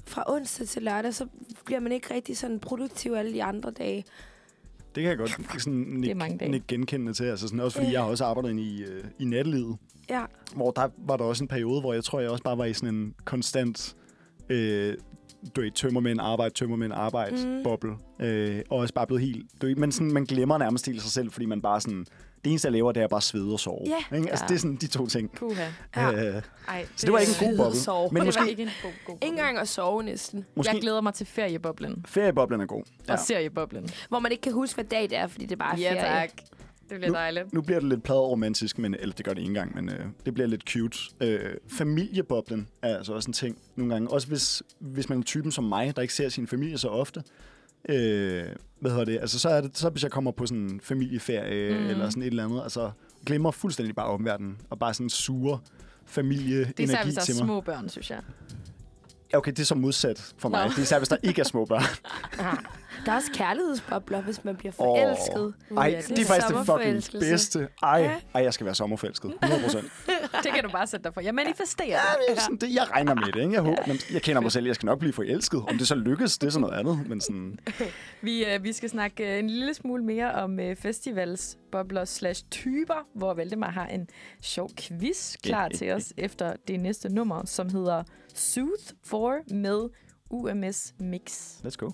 fra onsdag til lørdag, så bliver man ikke rigtig sådan produktiv alle de andre dage. Det kan jeg godt sådan Det er mange ikke, dage. ikke genkende til. Altså sådan, også fordi Ja. jeg har også arbejdet inde i, øh, i nattelivet, Ja, hvor der var der også en periode, hvor jeg tror, jeg også bare var i sådan en konstant øh, du ved, tømmermænd, arbejde, tømmermænd, arbejde, mm. Boble. Øh, og også bare blevet helt... Du ved, men sådan, man glemmer nærmest helt sig selv, fordi man bare sådan... Det eneste, jeg laver, det er bare svede og sove. Ja. Ikke? Altså, Ja. det er sådan de to ting. Puha. Ja. Øh, Ej, så det var ikke en god boble. Sove. Men det måske var ikke en god, god ikke engang at sove næsten. Måske Jeg glæder mig til ferieboblen. ferieboblen er god. Og serieboblen. Hvor man ikke kan huske, hvad dag det er, fordi det er bare ferie. Det bliver dejligt. Nu bliver det lidt pladet romantisk, men, eller det gør det ikke engang, men øh, det bliver lidt cute. Øh, familieboblen er altså også en ting nogle gange. Også hvis, hvis man er typen som mig, der ikke ser sin familie så ofte. Øh, hvad hedder det? Altså, så, er det, så hvis jeg kommer på sådan en familieferie mm. eller sådan et eller andet, altså glemmer fuldstændig bare omverdenen, og bare sådan suger familie-energi Det er især, hvis der er til mig. små børn, synes jeg. Ja, okay, det er så modsat for mig. Nå. Det er især, hvis der ikke er små børn. Der er også kærlighedsbobler, hvis man bliver forelsket. Ej, ja, det, er faktisk det fucking bedste. Ej, Ja. ej, jeg skal være sommerforelsket. 100% Det kan du bare sætte dig for. Jeg manifesterer Ja, det. er sådan, det, jeg regner med det, ikke? Jeg, håber, men jeg kender mig selv, jeg skal nok blive forelsket. Om det så lykkes, det er sådan noget andet. Men sådan, Vi, øh, vi skal snakke øh, en lille smule mere om øh, festivals bobler slash typer, hvor Valdemar har en sjov quiz klar til os efter det næste nummer, som hedder Sooth 4 med UMS Mix. let's go.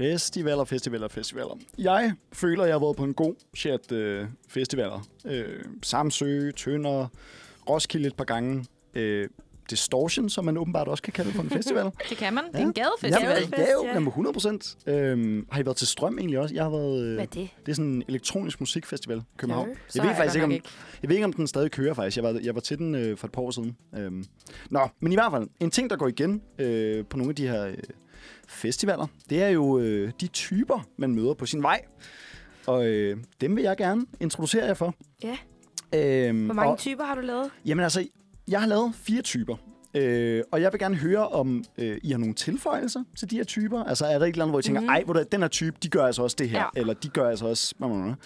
Festivaler, festivaler, festivaler. Jeg føler, jeg har været på en god chat øh, festivaler. Øh, Samsø, Tønder, Roskilde et par gange. Øh, Distortion, som man åbenbart også kan kalde det for en festival. Det kan man. Det er Ja. en gadefestival. Ja, Gadefest, ja, jo, ja. jamen 100 procent. Øhm, har I været til Strøm egentlig også? Jeg har været... Øh, Hvad er det? det er sådan en elektronisk musikfestival i København. Så Jeg ved faktisk ikke, om, nok Jeg ved ikke, om den stadig kører, faktisk. Jeg var, jeg var til den øh, for et par år siden. Øhm. Nå, men i hvert fald, en ting, der går igen øh, på nogle af de her øh, festivaler, det er jo øh, de typer, man møder på sin vej. Og øh, dem vil jeg gerne introducere jer for. Ja. Øhm, Hvor mange og, typer har du lavet? Jamen altså, jeg har lavet fire typer. Øh, og jeg vil gerne høre, om øh, I har nogle tilføjelser til de her typer. Altså er der ikke noget, hvor I tænker, Mhm. ej, hvor den her type, de gør altså også det her. Ja. Eller de gør altså også...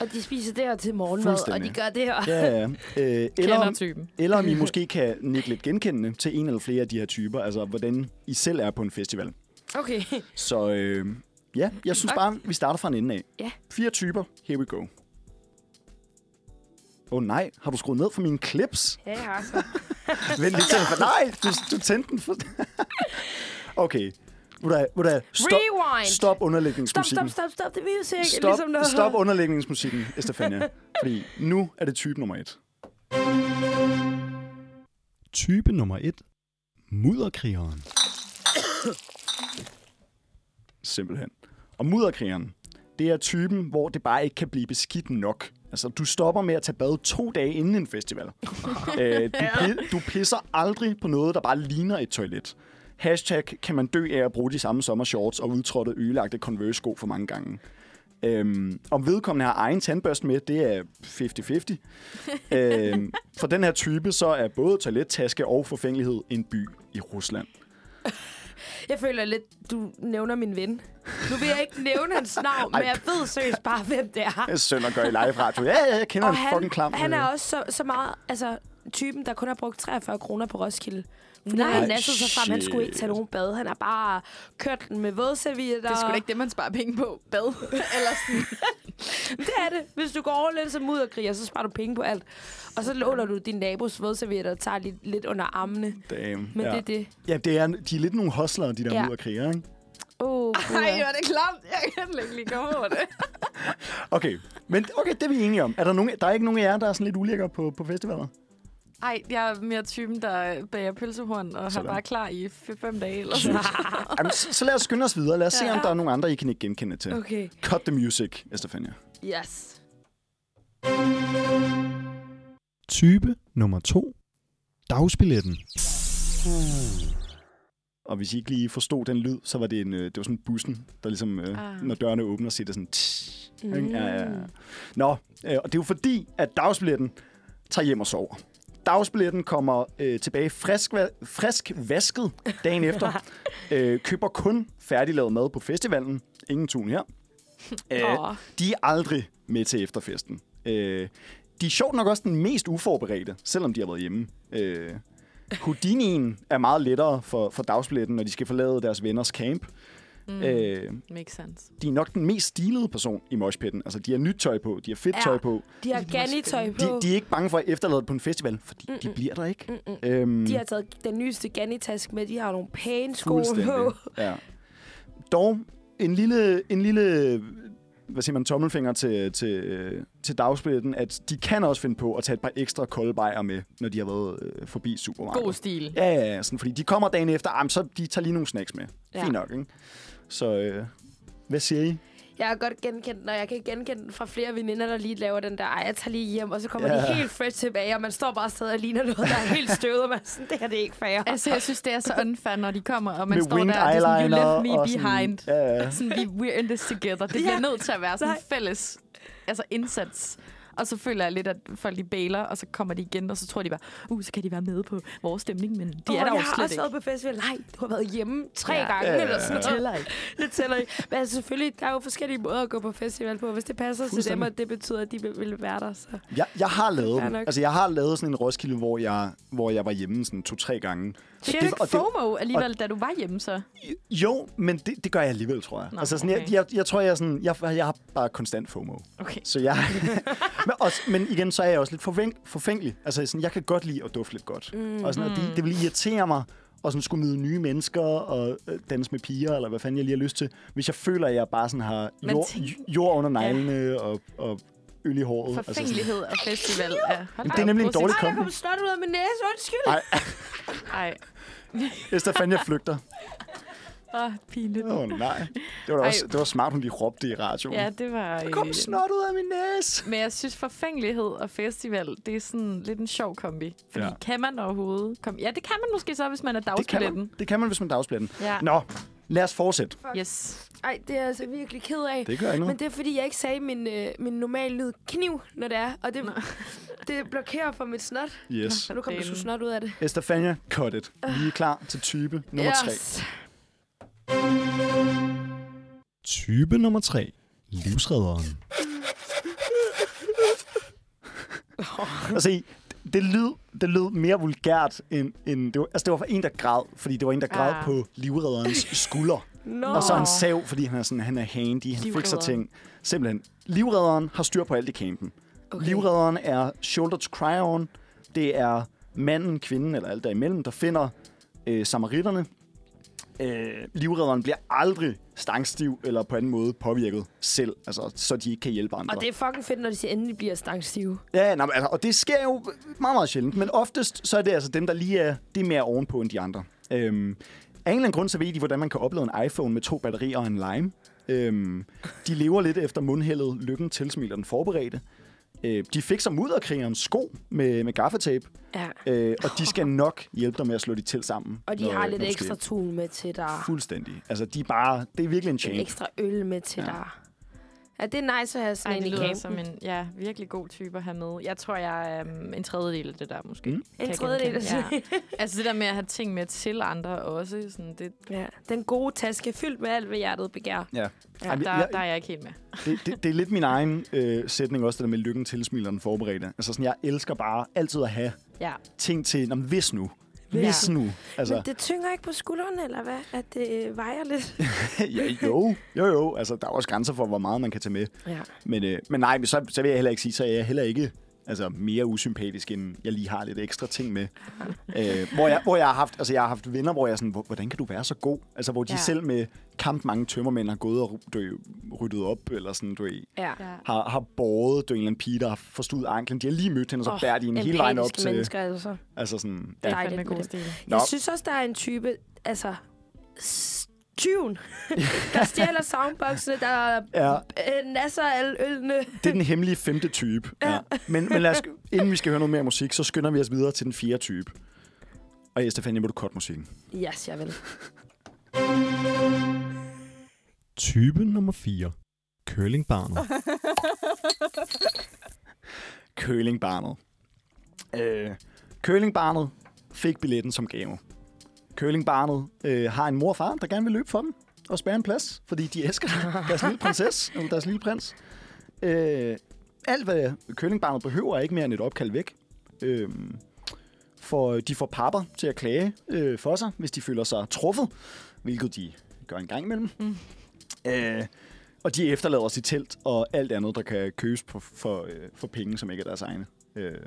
Og de spiser det her til morgenmad, og de gør det her. Ja, ja. Øh, eller, om, typen. eller om I måske kan nikke lidt genkendende til en eller flere af de her typer. Altså, hvordan I selv er på en festival. Okay. Så øh, ja, jeg synes bare, vi starter fra en ende af. Ja. Fire typer. Here we go. Åh oh, nej, har du skruet ned for mine clips? Ja, jeg har så. Vent lige til. Nej, du, du tændte den. For... okay. Hvordan, hvordan, stop, Rewind! stop Stop, underlægningsmusikken. stop, stop, stop. Det vil jeg Stop, ligesom noget. stop underlægningsmusikken, Estefania. Fordi nu er det type nummer et. Type nummer et. Mudderkrigeren. Simpelthen. Og mudderkrigeren, det er typen, hvor det bare ikke kan blive beskidt nok. Altså, du stopper med at tage bad to dage inden en festival. øh, du, pi- du pisser aldrig på noget, der bare ligner et toilet. Hashtag kan man dø af at bruge de samme sommershorts og udtrådte ødelagte Converse-sko for mange gange. Øhm, om vedkommende har egen tandbørste med, det er 50-50. øhm, for den her type, så er både toilettaske og forfængelighed en by i Rusland. Jeg føler lidt, du nævner min ven. Nu vil jeg ikke nævne hans navn, men jeg ved seriøst bare, hvem det er. Det er synd at gøre i live radio. Ja, ja, jeg kender en fucking klam. han er også så, så meget, altså typen, der kun har brugt 43 kroner på Roskilde. Fordi Nej, han nasset sig frem, han skulle ikke tage nogen bad. Han har bare kørt den med vådservietter. Det er sgu da ikke det, man sparer penge på. Bad. Eller sådan. Det er det. Hvis du går all in som mudderkriger, så sparer du penge på alt. Og så låner du din nabos vådservietter og tager lidt, lidt under armene. Damn. Men ja. det er det. Ja, det er, de er lidt nogle hustlere, de der Ja. mudderkrigere, ikke? Oh, Ej, var det klamt. Jeg kan ikke lige komme over det. Okay, men okay, det er vi enige om. Er der, nogen, der er ikke nogen af jer, der er sådan lidt ulækker på, på festivaler? Ej, jeg er mere typen, der bager pølsehorn og Sådan. har bare klar i fem dage. Eller sådan. Jamen, så, så lad os skynde os videre. Lad os se, Ja. om der er nogen andre, I kan ikke genkende til. Okay. Cut the music, Estefania. Yes. Type nummer to. Dagsbilletten. Og hvis I ikke lige forstod den lyd, så var det, en, øh, det var sådan bussen, der ligesom, øh, Ah. når dørene åbner, siger det sådan... Tss, Mm. ja, ja, ja. Nå, øh, og det er jo fordi, at dagsbilletten tager hjem og sover. Dagsbilletten kommer øh, tilbage frisk, frisk vasket dagen efter. øh, køber kun færdiglavet mad på festivalen. Ingen tun her. Øh, Åh. de er aldrig med til efterfesten. Øh, de er sjovt nok også den mest uforberedte, selvom de har været hjemme. Øh, Houdinien er meget lettere for, for dagsbilletten, når de skal forlade deres venners camp. Mm. Øh, Makes sense. de er nok den mest stilede person i moshpitten. Altså, de har nyt tøj på, de har fedt Ja. tøj på. De har er Ganni-tøj på. De, de er ikke bange for at efterlade det på en festival, fordi mm de bliver der ikke. Mm-mm. Øhm, De har taget den nyeste Ganni-task med. De har nogle pæne sko fuldstændig. på. Ja. Dog en lille, en lille hvad siger man, tommelfinger til, til, til dagsbilletten, at de kan også finde på at tage et par ekstra kolde bajer med, når de har været øh, forbi supermarkedet. God stil. Ja, ja, ja. Sådan, fordi de kommer dagen efter, ah, så de tager lige nogle snacks med. Ja. Fint nok, ikke? Så øh, hvad siger I? Jeg har godt genkendt den, og jeg kan genkende den fra flere veninder, der lige laver den der, ej, jeg tager lige hjem, og så kommer Ja. de helt fresh tilbage, og man står bare stadig og ligner noget, der er helt støvet, og man er sådan, det her det er ikke fair. Altså, jeg synes, det er så unfair, når de kommer, og man med står der, og det er sådan, you left me og sådan- behind. Ja, ja. Sådan, vi, we're in this together. Det Ja. bliver nødt til at være sådan en fælles altså indsats. Og så føler jeg lidt, at folk de bailer, og så kommer de igen, og så tror de bare, uh, så kan de være med på vores stemning, men de Åh, er der jo jeg har slet også ikke. været på festival. Nej, du har været hjemme tre Ja. gange, Ja, ja, eller ja. sådan Det noget. tæller ikke. Det tæller ikke. Men altså, selvfølgelig, der er jo forskellige måder at gå på festival på. Hvis det passer til dem, og det betyder, at de vil, vil være der, så... Jeg, jeg har lavet. Altså, jeg har lavet sådan en Roskilde, hvor jeg, hvor jeg var hjemme sådan to-tre gange. Det- du ikke og det- FOMO alligevel, da du var hjemme så? Jo, men det, det gør jeg alligevel, tror jeg. Nå, altså sådan, okay. jeg, jeg, jeg tror, jeg, sådan, jeg, jeg har bare konstant FOMO. Okay. Så jeg... men, også, men igen, så er jeg også lidt forfæng, forfængelig. Altså sådan, jeg kan godt lide at dufte lidt godt. Mm. Og sådan, og det, det vil irritere mig og sådan skulle møde nye mennesker og øh, danse med piger, eller hvad fanden jeg lige har lyst til. Hvis jeg føler, at jeg bare sådan har jord, jord under neglene og, og øl i håret. Altså Forfængelighed og festival Jamen, da det er nemlig en dårlig Ej, der kombi. kom snot ud af min næse. Undskyld. Ej, Ej, Jeg flygter. åh, pinligt. Åh oh, nej. Det var, Ej. også, det var smart, hun lige råbte i radioen. Ja, det var... Der kom øh, snot ud af min næse. Men jeg synes, forfængelighed og festival, det er sådan lidt en sjov kombi. Fordi Ja. kan man overhovedet... Kom... Ja, det kan man måske så, hvis man er Det kan, dagsbilletten. man, det kan man, hvis man dagsbilletten. Ja. Nå, lad os fortsætte. Yes. Ej, det er jeg altså virkelig ked af. Det gør ikke Men noget. det er, fordi jeg ikke sagde min, øh, min normale lyd kniv, når det er. Og det, Nå. Det blokerer for mit snot. Yes. Så nu kommer der sgu snot ud af det. Estefania, cut it. Vi er klar til type nummer 3. Type nummer 3. Livsredderen. altså, det lød, det lød mere vulgært end... end det, var, altså, det var for en, der græd, fordi det var en, der græd Ah. på livredderens skulder. Nå. Og så en sav, fordi han er, sådan, han er handy, han fikser ting. Simpelthen. Livredderen har styr på alt i campen. Okay. Livredderen er shoulder to cry on. Det er manden, kvinden eller alt derimellem, der finder øh, samaritterne. Øh, livredderen bliver aldrig stangstiv eller på anden måde påvirket selv, altså, så de ikke kan hjælpe andre. Og det er fucking fedt, når de endelig bliver stangstive. Ja, nej, altså, og det sker jo meget, meget sjældent. Men oftest så er det altså dem, der lige er, det er mere ovenpå end de andre. Øhm, af en eller anden grund, så ved de, hvordan man kan oplade en iPhone med to batterier og en lime. Øhm, de lever lidt efter mundhældet, lykken tilsmiler den forberedte. Øh, de fikser mudderkrigerens sko med, med gaffatape, Ja. øh, og de skal nok hjælpe dig med at slå de til sammen. Og de når- har lidt du skal ekstra tun med til dig. Fuldstændig. Altså, de er bare... Det er virkelig en En chain. ekstra øl med til Ja. dig. Ja, det er nice at have Ej, sådan det en i lyder campen. som en ja, virkelig god type at have med. Jeg tror, jeg er um, en tredjedel af det der, måske. Mm. En tredjedel af genkende. ja. Altså det der med at have ting med til andre også. Sådan, det, Ja, den gode taske fyldt med alt, hvad hjertet begær. Ja. Ja, Ej, men der, jeg- der er jeg ikke helt med. det, det, det er lidt min egen øh, sætning også, det der med lykken tilsmiler den forberedte. Altså sådan, jeg elsker bare altid at have Ja. ting til, Nå, hvis nu. Ja. Hvis nu. Altså, Men det tynger ikke på skuldrene, eller hvad? At det øh, vejer lidt? ja, jo, jo, jo. Altså, der er også grænser for, hvor meget man kan tage med. Ja. Men, øh, men nej, så, så vil jeg heller ikke sige, så er jeg heller ikke altså, mere usympatisk, end jeg lige har lidt ekstra ting med. øh, hvor, jeg, hvor jeg har haft, altså, jeg har haft venner, hvor jeg er sådan, "Hvor- hvordan kan du være så god? Altså, hvor de ja. Selv med kamp mange tømmermænd har gået og du, ryddet op, eller sådan, du Ja. har, har båret du, en eller anden pige, der har forstået anklen. De har lige mødt hende, og så oh, bærer de hende hele vejen op empatiske til... mennesker, altså. Altså sådan, ja. Dejligt med god stil. Jeg synes også, der er en type, altså, tyven, der stjæler soundboxene, der Ja. øh, nasser alle ølene. Det er den hemmelige femte type. Ja. Men, men lad os, inden vi skal høre noget mere musik, så skynder vi os videre til den fjerde type. Og Estefania, må du cut musikken. Yes, jeg vil. Type nummer 4. Curlingbarnet. Curlingbarnet. Øh, Curlingbarnet fik billetten som gave. Curlingbarnet øh, har en mor og far, der gerne vil løbe for dem og spære en plads, fordi de elsker deres lille prinsesse, eller deres lille prins. Øh, alt, hvad curlingbarnet behøver, er ikke mere end et opkald væk. Øh, for de får papper til at klage øh, for sig, hvis de føler sig truffet, hvilket de gør en gang imellem. Mm. Øh, og de efterlader sit telt og alt andet, der kan købes på, for, øh, for penge, som ikke er deres egne. Øh,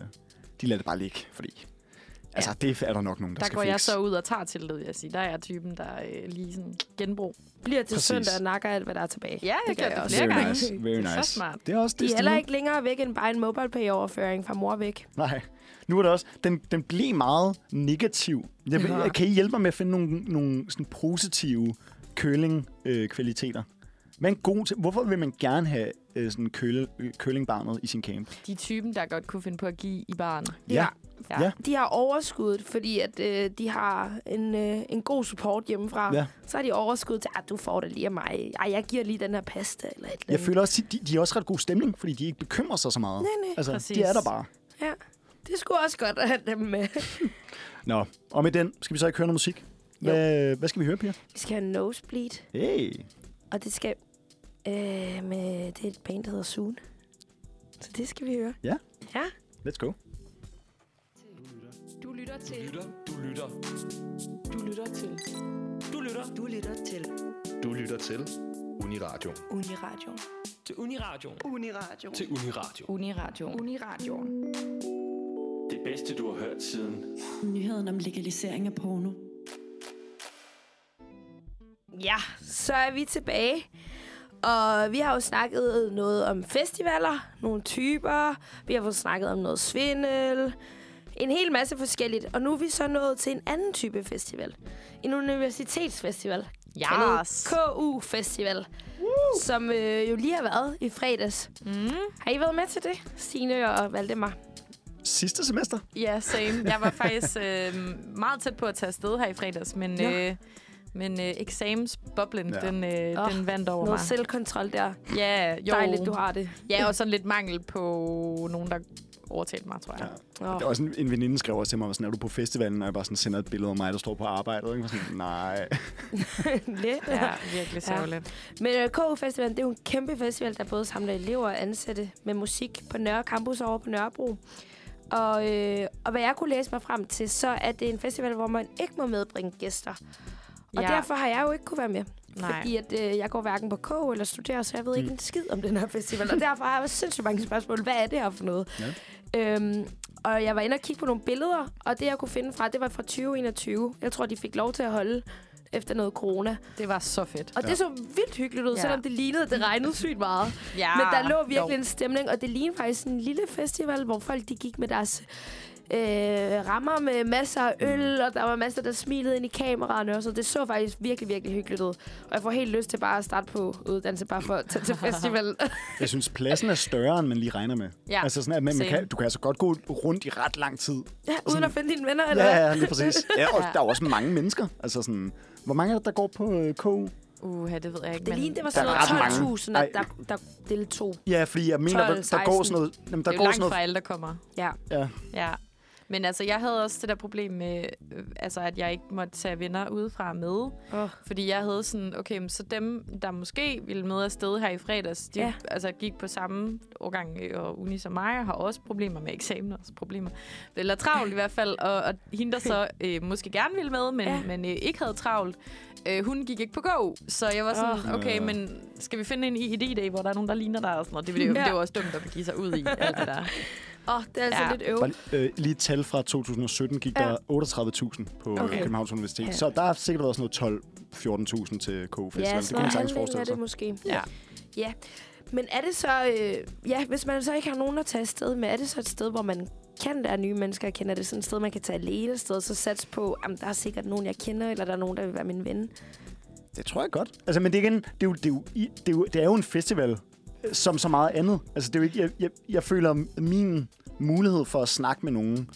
de lader det bare ligge, fordi... Altså, det er der nok nogen, der, Der skal går jeg fikse. så ud og tager teltet, vil jeg sige. Der er jeg typen, der øh, lige sådan genbrug. Bliver til Præcis. søndag og nakker alt, hvad der er tilbage. Ja, det, gør gør jeg det også. flere Very gange. nice, very Det er så nice. smart. Det er også De det er heller ikke længere væk end bare en MobilePay-overføring fra mor væk. Nej. Nu er det også... Den, den blev meget negativ. Jeg, vil, Ja. Kan I hjælpe mig med at finde nogle, nogle sådan positive curling-kvaliteter? Hvad er en god til? Hvorfor vil man gerne have øh, sådan køle, øh, curlingbarnet i sin camp? De er typen, der godt kunne finde på at give i barn. Ja. Ja. Ja. De har overskud, fordi at, øh, de har en, øh, en god support hjemmefra. Ja. Så har de overskud til, at du får det lige af mig. Ej, jeg giver lige den her pasta eller et eller Jeg føler også, de, de har også ret god stemning, fordi de ikke bekymrer sig så meget. Nej, nej. Altså, Præcis. de er der bare. Ja. Det skulle også godt at have dem med. Nå, og med den skal vi så ikke høre noget musik. Hvad, hvad skal vi høre, Pia? Vi skal have Nosebleed, Hey. og det skal øh, med det er et band, der hedder Soon. Så det skal vi høre. Ja. Ja. Let's go. Du lytter til. lytter, du lytter, Du lytter til. du lytter, Du lytter til du lytter til Uniradio. Uniradio. Til Uniradio. Uniradio. Til Uniradio. Uniradio. Uniradio. Det bedste, du har hørt siden. Nyheden om legalisering af porno. Ja, så er vi tilbage. Og vi har jo snakket noget om festivaler, nogle typer. Vi har fået snakket om noget svindel. En hel masse forskelligt. Og nu er vi så nået til en anden type festival. En universitetsfestival. Yes. KU-festival. Som øh, jo lige har været i fredags. Mm. Har I været med til det, Stine og Valdemar? Sidste semester? Ja, same. Jeg var faktisk øh, meget tæt på at tage afsted her i fredags, men, Ja. øh, men øh, eksamensboblen, Ja. ja. den, øh, Åh, den vandt over Noget mig. selvkontrol der. Ja, jo. Dejligt, du har det. Ja, og sådan lidt mangel på nogen, der overtalte mig, tror jeg. Ja. Ja. Oh. Der var sådan en veninde skrev også til mig, sådan, er du på festivalen? Og jeg bare sådan sender et billede af mig, der står på arbejdet. Ikke? Var sådan, nej. Lidt. ja virkelig sørgeligt. Men uh, KU Festival, det er jo en kæmpe festival, der både samler elever og ansatte med musik på Nørre Campus over på Nørrebro. Og, øh, og hvad jeg kunne læse mig frem til, så er det en festival, hvor man ikke må medbringe gæster. Og Ja. derfor har jeg jo ikke kunne være med. Nej. Fordi at, øh, jeg går hverken på KU eller studerer, så jeg ved ikke en skid om den her festival. Og derfor har jeg sindssygt mange spørgsmål. Hvad er det her for noget? Ja. Øhm, og jeg var inde og kigge på nogle billeder, og det jeg kunne finde fra, det var fra 2021. Jeg tror, de fik lov til at holde efter noget corona. Det var så fedt. Og ja. det så vildt hyggeligt ud, ja. selvom det lignede, at det regnede sygt meget. Ja, Men der lå virkelig jo. en stemning, og det lignede faktisk en lille festival, hvor folk de gik med deres øh, rammer med masser af øl, og der var masser, der smilede ind i kameraerne og så. Det så faktisk virkelig, virkelig hyggeligt ud. Og jeg får helt lyst til bare at starte på uddannelse, bare for at tage til festival. Jeg synes, pladsen er større, end man lige regner med. Ja, altså sådan, at man, man kan, du kan altså godt gå rundt i ret lang tid. ja, uden at finde dine venner, eller Ja, ja, lige præcis. Ja, og Ja. der er også mange mennesker. Altså sådan, hvor mange er der, der går på øh, KU? Uh, det ved jeg ikke. Det men lignede, det var sådan noget 12.000, at der, der deltog. Ja, fordi jeg mener, 12, der, der går 16. sådan noget... Jamen, der det er går langt sådan noget... fra alle, der kommer. Ja. Ja, Ja. Men altså, jeg havde også det der problem med, øh, altså, at jeg ikke måtte tage venner udefra med. Oh. Fordi jeg havde sådan, okay, men så dem, der måske ville med afsted her i fredags, de Ja. altså, gik på samme årgang øh, og uni som mig, og har også problemer med eksamener, også problemer. Eller travlt i hvert fald. Og, og hende, der så øh, måske gerne ville med, men, Ja. men øh, ikke havde travlt, øh, hun gik ikke på go. Så jeg var sådan, Åh. okay, men skal vi finde en ID-dag, hvor der er nogen, der ligner dig og sådan noget? Det, det, Ja. det var også dumt at begive sig ud i, alt det der. Åh, oh, det er altså Ja. lidt øv. Bare, øh, lige et tal fra 2017 gik Ja. der 38.000 på Okay. Københavns Universitet. Ja. Så der har sikkert været sådan noget 12-14.000 til KU Festival. Ja, det så kunne man sagtens forestille er det sig. måske. Ja. Ja. Men er det så... Øh, ja, hvis man så ikke har nogen at tage afsted med, er det så et sted, hvor man kan lære nye mennesker at kende? Er det sådan et sted, man kan tage alene et sted, så sats på, at der er sikkert nogen, jeg kender, eller der er nogen, der vil være min ven? Det tror jeg godt. Altså, men det er, igen, det er, jo, det, er jo, det, er jo, det er jo en festival, som så meget andet. Altså, det er jo ikke, jeg, jeg, jeg føler, min mulighed for at snakke med nogen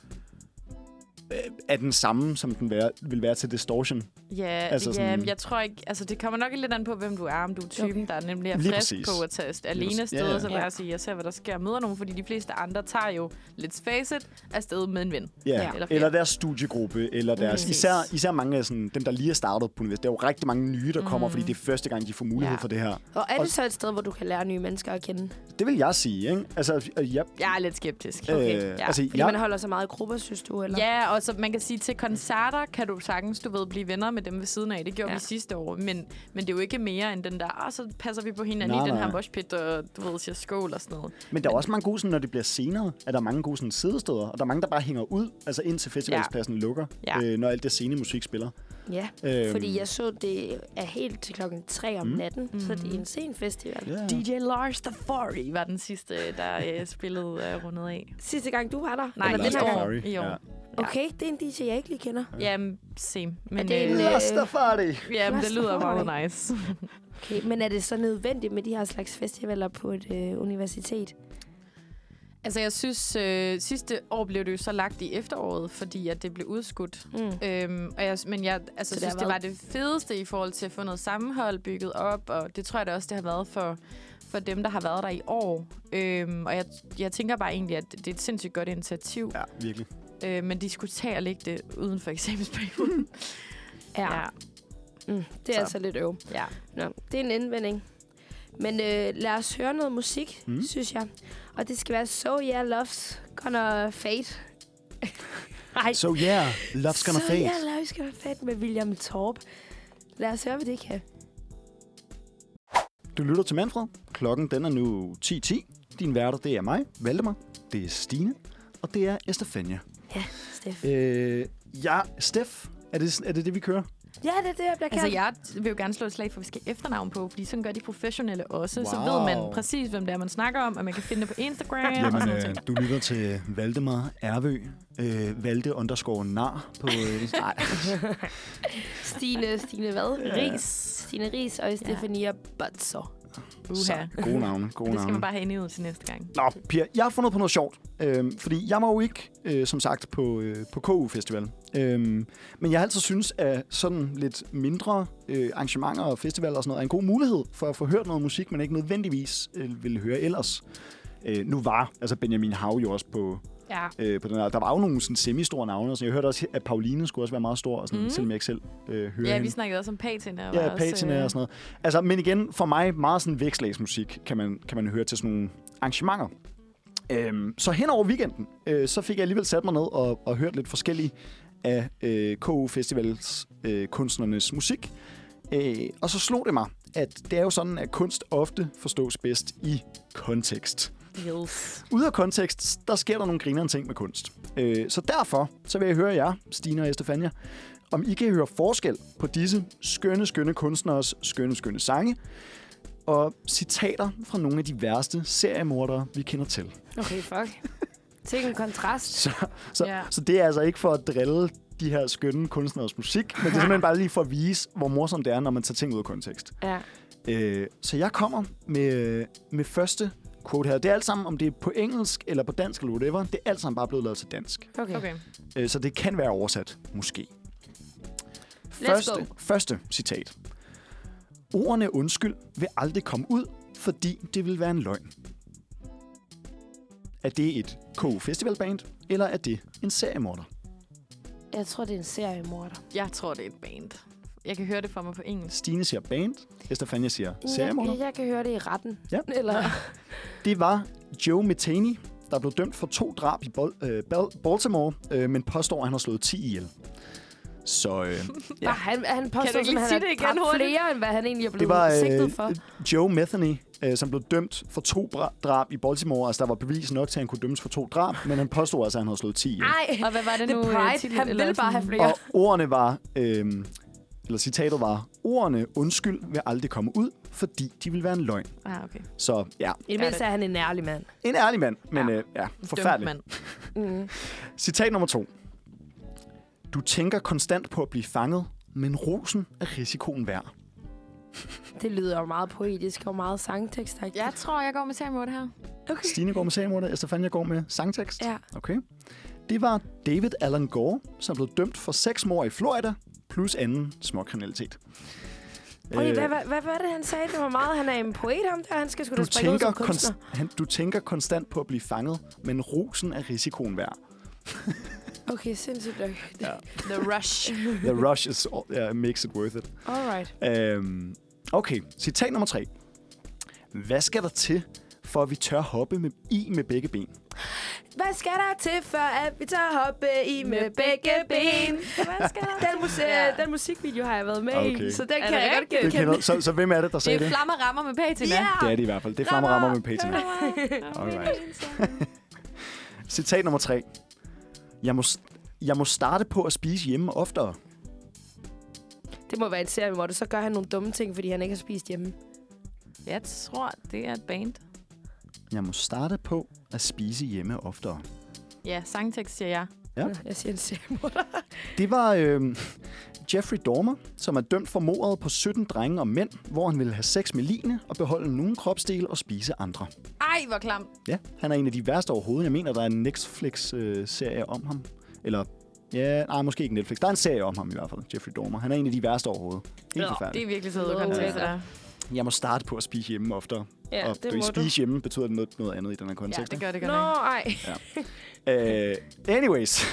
øh, er den samme, som den være, vil være til Distortion. Ja, Altså sådan- ja, jeg tror ikke... Altså, det kommer nok lidt an på, hvem du er. Om du er typen, Okay. okay. der nemlig er frisk præcis. på at tage alene Ja, afsted, ja. så Ja. bare sige, jeg ser, hvad der sker møder nogen, fordi de fleste andre tager jo, let's face it, afsted med en ven. Ja, Eller eller, eller deres studiegruppe, eller deres, især, især mange af sådan, dem, der lige er startet på universitetet. Der er jo rigtig mange nye, der kommer, Mhm. fordi det er første gang, de får mulighed Ja. for det her. Og er Og- det så et sted, hvor du kan lære nye mennesker at kende? Det vil jeg sige, ikke? Altså, øh, ja, Jeg er lidt skeptisk. øh, ja. altså, Fordi jeg, man holder så meget i grupper, synes du? Eller? Ja, og så man kan sige, til koncerter kan du sagtens, du ved, blive venner med dem ved siden af. Det gjorde Ja. ja. vi sidste år. Men, men det er jo ikke mere end den der, ah, så passer vi på hinanden Nej, i den nej. her moshpit, og du ved, siger skål og sådan noget. men der er også mange gode, sådan, når det bliver senere, at der er mange gode sådan, sidesteder, og der er mange, der bare hænger ud, altså indtil festivalspladsen lukker, Ja. øh, når alt det scene musik spiller. ja. Øhm, Fordi jeg så, det er helt til klokken 3 om Mm. natten, mm. så det er en sen festival. Ja, ja. DJ Lars Tafari var den sidste, der øh, spillede øh, rundet af. Sidste gang, du var der? Nej, Eller i den her år. gang? I år. Ja. Okay, det er en DJ, jeg ikke lige kender. Jamen, same. Men, Er det en, øh, øh, Rastafari! jamen, det lyder Rastafari? meget nice. Okay, men er det så nødvendigt med de her slags festivaler på et øh, universitet? altså, jeg synes, øh, sidste år blev det jo så lagt i efteråret, fordi at det blev udskudt. Mm. Øhm, og jeg, men jeg altså, Så det synes, har det var det fedeste i forhold til at få noget sammenhold bygget op, og det tror jeg da også, det har været for, for dem, der har været der i år. Øhm, og jeg, jeg tænker bare egentlig, at det er et sindssygt godt initiativ, Ja, virkelig. Øh, men de skulle tage og lægge det uden for eksamensperioden. Ja. ja. Mm, det er Så. altså lidt øv. ja. Nå, det er en indvending. Men øh, lad os høre noget musik, Mm. synes jeg. Og det skal være So Yeah Love's Gonna Fade. Ej, So yeah, love's gonna so fade. Yeah Love's Gonna Fade med William Torp. Lad os høre, hvad det kan. Du lytter til Manfred. Klokken den er nu 10.10. Din værter, det er mig, Valdemar. Det er Stine. Og det er Estefania. Steff. Øh, ja, Steff, er det, er det det, vi kører? Ja, det er det, jeg bliver Altså, kaldt. jeg vil jo gerne slå et slag for, at vi skal efternavn på, fordi sådan gør de professionelle også. Så Wow. ved man præcis, hvem det er, man snakker om, og man kan finde det på Instagram og sådan øh, du lytter til Valdemar Ervø. Øh, Valde underscore nar på... Øh, nej, Stine, Stine hvad? Ris. Stine Ris og Stefania Butzer. Uha. så, gode navne, gode Det skal man bare have ud til næste gang. Nå, Pia, jeg har fundet på noget sjovt. Øhm, fordi jeg var jo ikke, øh, som sagt, på, øh, på KU Festival. Øhm, men jeg har altid synes, at sådan lidt mindre øh, arrangementer og festivaler og sådan noget er en god mulighed for at få hørt noget musik, man ikke nødvendigvis øh, ville høre ellers. Øh, nu var altså Benjamin Hav jo også på, Ja. øh, på den her. Der var jo nogle sådan, semi-store navne. og sådan. Jeg hørte også, at Pauline skulle også være meget stor, og sådan, mm. selvom jeg ikke selv øh, hører Ja, hende. vi snakkede også om patina. Ja, også, patina øh, og sådan noget. Altså, men igen, for mig, meget sådan vækslagsmusik kan man, kan man høre til sådan nogle arrangementer. Øhm, så hen over weekenden, øh, så fik jeg alligevel sat mig ned og, og hørt lidt forskellige af øh, KU Festivals øh, kunstnernes musik. Øh, og så slog det mig, at det er jo sådan, at kunst ofte forstås bedst i kontekst. Yes. Ude af kontekst, der sker der nogle grinerende ting med kunst. Øh, så derfor så vil jeg høre jer, Stine og Estefania, om I kan høre forskel på disse skønne, skønne kunstneres skønne, skønne sange, og citater fra nogle af de værste seriemordere, vi kender til. Okay, fuck. Til en kontrast. Så, så, Ja. så det er altså ikke for at drille de her skønne kunstneres musik, men det er simpelthen bare lige for at vise, hvor morsomt det er, når man tager ting ud af kontekst. Ja. Øh, så jeg kommer med, med første quote her. Det er alt sammen, om det er på engelsk eller på dansk eller whatever, det er alt sammen bare blevet lavet til dansk. Okay. Okay. Øh, så det kan være oversat, måske. Let's Første, go. første citat. Ordene undskyld vil aldrig komme ud, fordi det vil være en løgn. Er det et KU Festivalband, eller er det en seriemorder? Jeg tror, det er en seriemorder. Jeg tror, det er et band. Jeg kan høre det for mig på engelsk. Stine siger band, Estefania siger seriemorder. Jeg, jeg kan høre det i retten. Ja. Eller, Det var Joe Metani, der blev dømt for to drab i Bol- øh, Bal- Baltimore, øh, men påstår, at han har slået 10 ihjel. Så øh, ja. Var han, han påstår, at han sige har det igen dræbt hurtigt? flere, end hvad han egentlig er det blevet var sigtet for. øh, Joe Metheny, øh, som blev dømt for to bra- drab i Baltimore. Altså, der var bevis nok til, at han kunne dømmes for to drab, men han påstod altså, at han havde slået 10 ihjel. Ej, Og hvad var det The nu? øh, Pride. titlen, Han eller vil bare have flere. Og ordene var, øh, eller citatet var, ordene undskyld vil aldrig komme ud, fordi de vil være en løgn. Ah, okay. Så ja, I det mindste er han en ærlig mand. en ærlig mand, men Ja. øh, ja forfærdelig. mand. Mm. Citat nummer to. Du tænker konstant på at blive fanget, men rosen er risikoen værd. Det lyder jo meget poetisk og meget sangtekst. Jeg tror, jeg går med seriemorder her. Okay. Stine går med seriemordet, Estefania går med sangtekst. Ja. Okay. Det var David Alan Gore, som blev dømt for seks mord i Florida, plus anden småkriminalitet. Okay, Øh, hvad, hvad, hvad var det, han sagde? Det var meget, han er en poet, ham der. Han skal sgu da du, springe ud tænker som kunstner. konst- han, du tænker konstant på at blive fanget, men rosen er risikoen værd. Okay, sindssygt nok. Ja. The Rush. The rush is, uh, makes it worth it. Alright. Øhm, okay, citat nummer tre. Hvad skal der til, for at vi tør hoppe med, i med begge ben? Hvad skal der til, for at vi tager hoppe i med begge ben? Hvad skal der Den, mus- Ja. ja. den musikvideo har jeg været med Okay. i, så den Er kan det jeg godt? Det kender, så, så hvem er det, der Det sagde er det? flammer rammer med patina. Ja. Det er det i hvert fald. Det er flammer rammer med patina. Alright. Citat nummer tre. Jeg må, jeg må starte på at spise hjemme oftere. Det må være et serie, hvor du så gør han nogle dumme ting, fordi han ikke har spist hjemme. Jeg tror, det er et band. Jeg må starte på at spise hjemme oftere. Ja, sangtekst siger jeg. Ja. Jeg siger en serie. Det var øh, Jeffrey Dahmer, som er dømt for mordet på 17 drenge og mænd, hvor han ville have sex med line og beholde nogle kropsdele og spise andre. Ej, hvor klam. Ja, han er en af de værste overhovedet. Jeg mener, der er en Netflix-serie om ham. Eller, ja, nej, måske ikke Netflix. Der er en serie om ham i hvert fald, Jeffrey Dahmer. Han er en af de værste overhovedet. Helt Det forfærdeligt. er virkelig sødt Nå, kontekst, ja. Jeg må starte på at spise hjemme oftere. Ja, og det du må spise hjemme betyder det noget, noget andet i den her Ja, kontekst. det gør det Nå, godt nok. ej. Uh, anyways.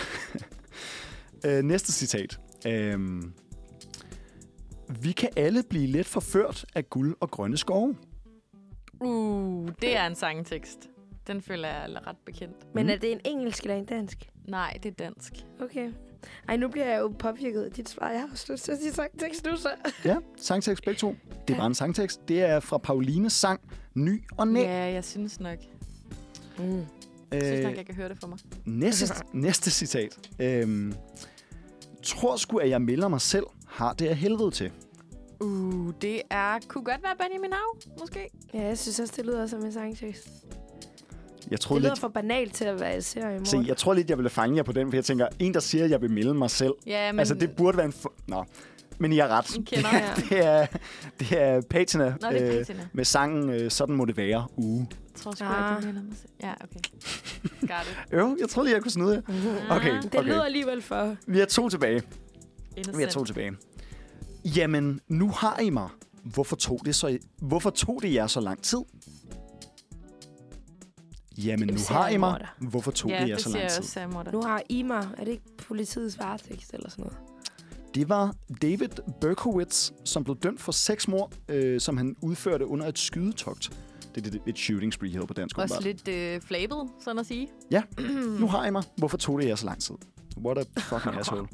uh, næste citat. Um, vi kan alle blive let forført af guld og grønne skove. Uh, det er en sangtekst. Den føler jeg er ret bekendt. Men Mm. er det en engelsk eller en dansk? Nej, det er dansk. Okay. Ej, nu bliver jeg jo påvirket af dit svar. Jeg har også lyst til at sige sangtekst nu, så. Ja, sangtekst begge to. Det er bare en sangtekst. Det er fra Paulines sang Ny og Næ. Ja, jeg synes nok. Mm. Jeg synes nok, Øh, jeg kan høre det for mig. næste, næste citat. Øhm, tror sgu, at jeg melder mig selv, har det af helvede til. Uh, det er... Kunne godt være Benjamin Hav, måske. Ja, jeg synes også, det lyder som en sangtekst. Jeg Det troede lyder lidt, for banalt til at være en serie se, jeg tror lidt, jeg ville fange jer på den, for jeg tænker, en, der siger, at jeg vil melde mig selv. Ja, men... Altså, det burde være en... For... Nå, men I har ret. En kender. Ja. Det er, det er Patina, Nå, det er øh, Patina. med sangen øh, Sådan må det være uge. Jeg tror sgu, Ah. at det mig selv. Ja, okay. Got it. Jo, jeg troede lige, jeg kunne snyde jer. Okay, Ah, Det okay. lyder alligevel for... Vi har to tilbage. Vi har Innocent. to tilbage. Jamen, nu har I mig. Hvorfor tog det, så, hvorfor tog det jer så lang tid? Jamen, nu har I mig. Hvorfor tog Ja, det jer så lang jeg tid? også. Nu har I mig. Er det ikke politiets varetægt eller sådan noget? Det var David Berkowitz, som blev dømt for seks mord, øh, som han udførte under et skydetogt. Det er et shooting spree hedder på dansk. Også åbenbart. lidt øh, flabet, sådan at sige. Ja, nu har I mig. Hvorfor tog det jer så lang tid? What a fucking asshole.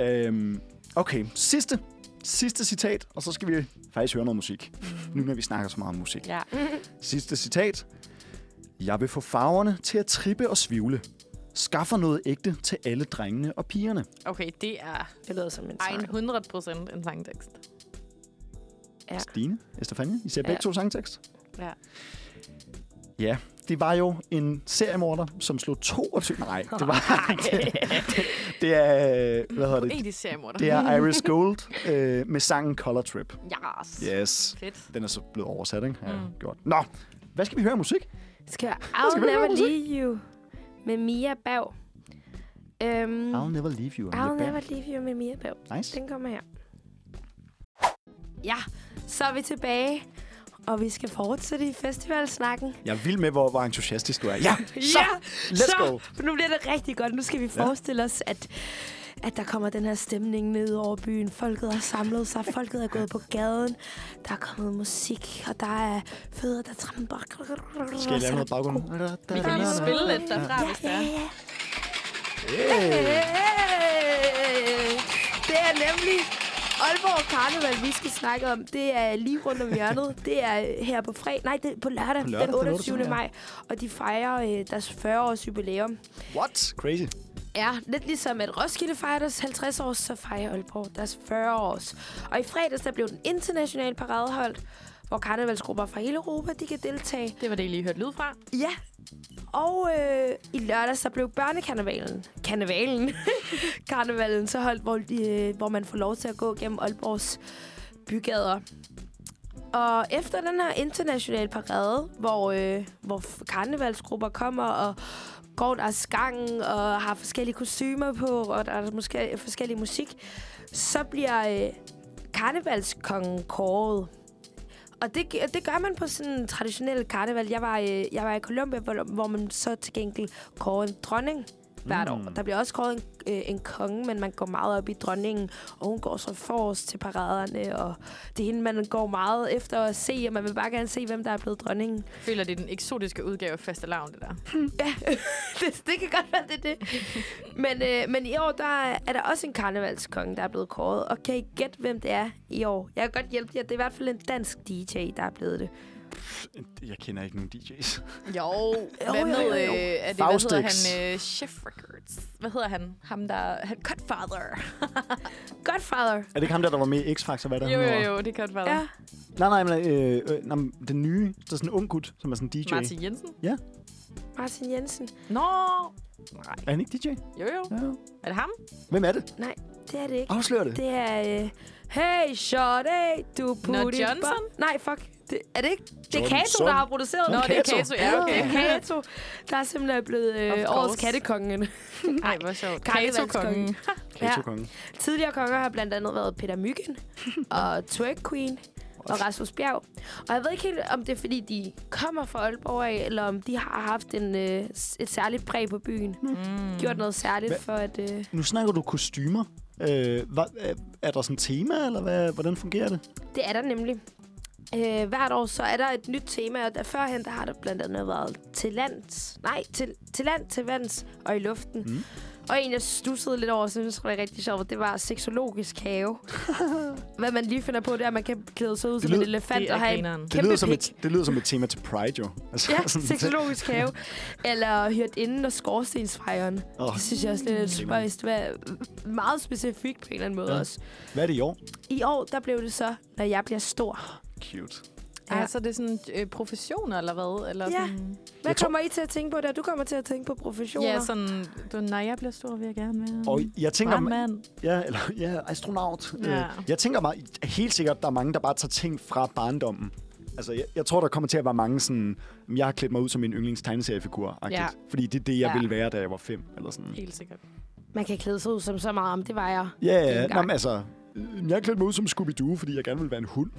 Øhm, okay, sidste, sidste citat, og så skal vi faktisk høre noget musik. Nu når vi snakker så meget om musik. Ja. Sidste citat. Jeg vil få farverne til at trippe og svivle. Skaffer noget ægte til alle drengene og pigerne. Okay, det er Det lyder som en sang. 100 procent en sangtekst. Ja. Stine, Estefania, I ser Ja. begge to sangtekst. Ja. Ja, det var jo en seriemorder, som slog 22... Nej, det var... det, det, det er... Hvad hedder det? Poetisk seriemorder. Det er Iris Gold øh, med sangen Color Trip. Yes. Yes. Fedt. Den er så blevet oversat, ikke? Ja, Mm. godt. Nå, hvad skal vi høre af musik? Skal jeg I'll Never? Leave You med Mia Bav. Um, I'll Never Leave You. I'll Never Leave You med Mia Bav. Nice. Den kommer her. Ja, så er vi tilbage. Og vi skal fortsætte i festivalsnakken. Jeg er vild med, hvor, hvor entusiastisk du er. Ja, så, ja, let's så, go. For nu bliver det rigtig godt. Nu skal vi forestille os, at, at der kommer den her stemning ned over byen. Folket har samlet sig. Folket er gået på gaden. Der er kommet musik, og der er fødder, der tramper. Skal jeg lave noget baggrund? Vi kan lige spille lidt derfra, hvis det Ja, er. ja, ja. Hey. Hey! Det er nemlig Aalborg Karneval, vi skal snakke om. Det er lige rundt om hjørnet. Det er her på fredag. Nej, det er på lørdag, På lørdag, den den 28. 28., ja. maj. Og de fejrer øh, deres 40-års jubilæum. What? Crazy. Ja, lidt ligesom at Roskilde fejrer deres 50 års, så fejrer Aalborg deres 40 års. Og i fredags, der blev den internationale parade holdt, hvor karnevalsgrupper fra hele Europa, de kan deltage. Det var det, I lige hørte lyd fra. Ja. Og øh, i lørdag så blev børnekarnevalen, karnevalen, karnevalen så holdt, hvor, de, øh, hvor man får lov til at gå gennem Aalborgs bygader. Og efter den her internationale parade, hvor, øh, hvor karnevalsgrupper kommer og går deres gang og har forskellige kostymer på, og der er måske forskellig musik, så bliver øh, karnevalskongen kåret. Og det, det gør man på sådan en traditionel karneval. Jeg var, øh, jeg var i Colombia, hvor, hvor man så til gengæld kårer en dronning hvert Mm. år. Der bliver også kåret en, øh, en konge, men man går meget op i dronningen, og hun går så forrest til paraderne, og det er hende, man går meget efter at se, og man vil bare gerne se, hvem der er blevet dronningen. Jeg føler, det er den eksotiske udgave af fastelavn, det der. det, det kan godt være, det er det. Men, øh, men i år, der er, er der også en karnevalskonge, der er blevet kåret. Og kan I gætte, hvem det er i år? Jeg kan godt hjælpe jer. Det er i hvert fald en dansk DJ, der er blevet det. Jeg kender ikke nogen DJ's. Jo, hvad med, øh, er det, hvad hedder han? Øh, Chef Records. Hvad hedder han? Ham der... Han, Godfather. Godfather. Er det ikke ham der, der var med i X-Factor? Hvad er det, jo, jo, jo, det er Godfather. Ja. Nej, nej, men øh, øh, nej, men den nye, der er sådan en ung gut, som er sådan en DJ. Martin Jensen. Martin Jensen. Nå, Er han ikke DJ? jo jo. Ja. Er det ham? Hvem er det? Det er det ikke. Afslør det. Det er... Øh, hey, shorty, du Nå, putti Johnson? Nej, fuck. Det, er det ikke? Det er. Kato, der har produceret Nå, det. er Kato. Ja, okay. Det er Kato, der er simpelthen blevet øh, årets kattekongen. Ej, hvor sjovt. Kato-kongen. Kato Konge. Tidligere konger har blandt andet været Peter Myggen og Twerk Queen og Rasmus Bjerg. Og jeg ved ikke helt, om det er, fordi de kommer fra Aalborg af, eller om de har haft en, øh, et særligt præg på byen. Mm. Gjort noget særligt Hvad? for at... Øh, Nu snakker du kostymer. Øh, hvad, er, er der sådan et tema, eller hvad, hvordan fungerer det? det er der nemlig. Øh, hvert år så er der et nyt tema, og der førhen der har der blandt andet været til lands, nej, til, til land, til vands og i luften. Mm. Og en, jeg stussede lidt over, som jeg synes var rigtig sjovt, det var seksologisk have. Hvad man lige finder på, det er, at man kan klæde sig ud Det som en elefant Det og have en grineren. Det kæmpe lyder, som et, det lyder som et tema til Pride, jo. Altså, Ja, seksologisk have. Eller hørt inden og skorstensfejren. Åh, Det synes jeg også lidt Mm. spøjst. Det var meget specifikt på en eller anden måde ja. også. Hvad er det i år? I år, der blev det så, når jeg bliver stor. Cute. Ja, så er det sådan øh, professioner, eller hvad? Eller Ja. sådan, Hvad Jeg tror- kommer I til at tænke på der? Du kommer til at tænke på professioner. ja, sådan, du, når jeg bliver stor, vil jeg gerne være Og jeg tænker, brandmand. ja, eller, ja, astronaut. Ja. Øh, Jeg tænker mig, helt sikkert, der er mange, der bare tager ting fra barndommen. Altså, jeg, jeg tror, der kommer til at være mange sådan... Jeg har klædt mig ud som min yndlings tegneseriefigur Ja. Fordi det er det, jeg Ja. ville være, da jeg var fem. Eller sådan. Helt sikkert. Man kan klæde sig ud som så meget om, det var jeg. Ja, ja, ja. Nå, men altså... øh, Jeg har klædt mig ud som Scooby-Doo, fordi jeg gerne vil være en hund,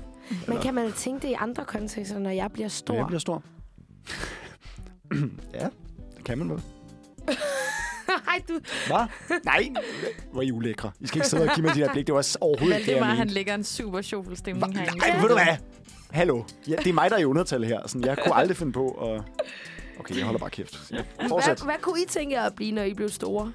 Men kan man tænke det i andre kontekster, når jeg bliver stor? når jeg bliver stor. ja, det kan man vel. Ej, du... Hvad? Nej, hvor er I ulækre. I skal ikke sidde og give mig de der blik. Det var overhovedet ikke det var, han lægger en super sjovfuld stemning herinde. Nej, ved du hvad? Hallo. Ja, det er mig, der er i undertal her. Sådan, jeg kunne aldrig finde på at... Okay, jeg holder bare kæft. Ja, fortsæt. Hvad, hvad kunne I tænke jer at blive, når I blev store?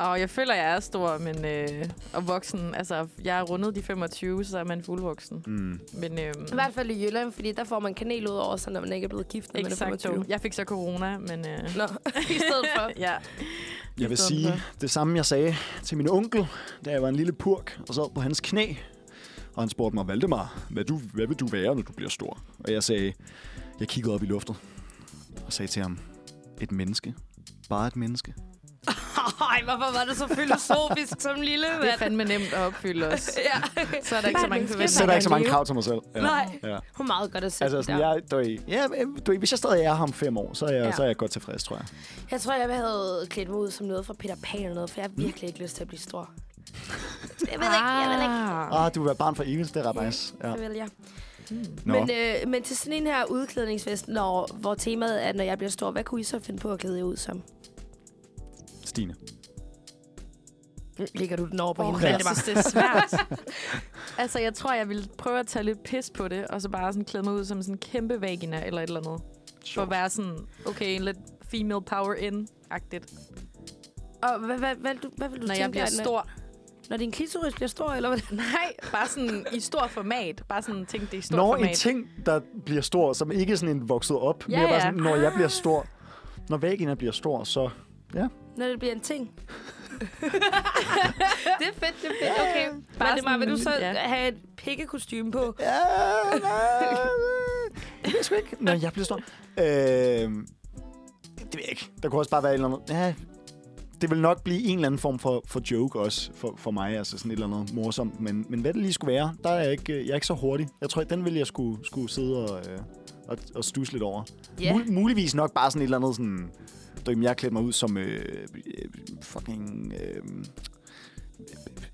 Og jeg føler, jeg er stor, men øh, og voksen. Altså, jeg er rundet de 25, så er man fuldvoksen. Mm. Men øhm, I hvert fald i Jylland, fordi der får man kanel ud over, så når man ikke er blevet gift, når man er exakt 25. Jeg fik så corona, men... Øh, Nå, i stedet for. ja. Jeg vil sige for. det samme, jeg sagde til min onkel, da jeg var en lille purk og sad på hans knæ. Og han spurgte mig, Valdemar, hvad, du, hvad vil du være, når du bliver stor? Og jeg sagde, jeg kiggede op i luftet og sagde til ham, et menneske. Bare et menneske. Ej, hvorfor var det så filosofisk som lille Det er mand? fandme nemt at opfylde os. ja. Så er der ikke så mange Bare et menneske. Jeg forventninger. sætter ikke så mange krav til mig selv. Ja. Nej. Ja. Hun er meget godt at sætte Altså, altså, sådan, der. jeg, du, ja, du, ved, hvis jeg stadig er her om fem år, så er jeg, Ja. så er jeg godt tilfreds, tror jeg. Jeg tror, jeg havde klædt mig ud som noget fra Peter Pan eller noget, for jeg har virkelig ikke lyst til at blive stor. Jeg ved ikke, jeg ved ikke. Ah. Ah, du vil være barn for evigt, det er ret nice. Ja. Det vil jeg. Nå. Men, øh, men til sådan en her udklædningsfest, når, hvor temaet er, når jeg bliver stor, hvad kunne I så finde på at klæde jer ud som? Stine. Ligger du den over på Oh, hende? jeg Valdemar? synes, det er svært. altså, jeg tror, jeg ville prøve at tage lidt pis på det, og så bare sådan klæde mig ud som sådan en kæmpe vagina eller et eller andet. For at være sådan, okay, en lidt female power in-agtigt. Og hvad, hvad, hvad, hvad, hvad vil du Når tænke jeg bliver dig, når- stor. Når din klitoris bliver stor, eller hvad? Nej, bare sådan i stor format. Bare sådan tænk det i stort Når format. en ting, der bliver stor, som ikke er sådan en vokset op, Ja, mere bare ja. sådan, når jeg bliver stor, når vagina bliver stor, så... Når det bliver en ting? det er fedt, det er fedt. Okay. Bare Bare Valdemar, vil du så ja. have et pikkekostyme på? Ja, nej, det ved sgu ikke. Når jeg bliver stor. Øh, det ved jeg ikke. Der kunne også bare være et eller andet... Ja, det vil nok blive en eller anden form for, for joke også for, for mig, altså sådan et eller andet morsomt. Men, men hvad det lige skulle være, der er jeg ikke, jeg er ikke så hurtig. Jeg tror, den vil jeg skulle, skulle sidde og, øh, at, at stusse lidt over. Ja. Mul- muligvis nok bare sådan et eller andet sådan... Du ved, jeg har klædt mig ud som øh, fucking... Øh,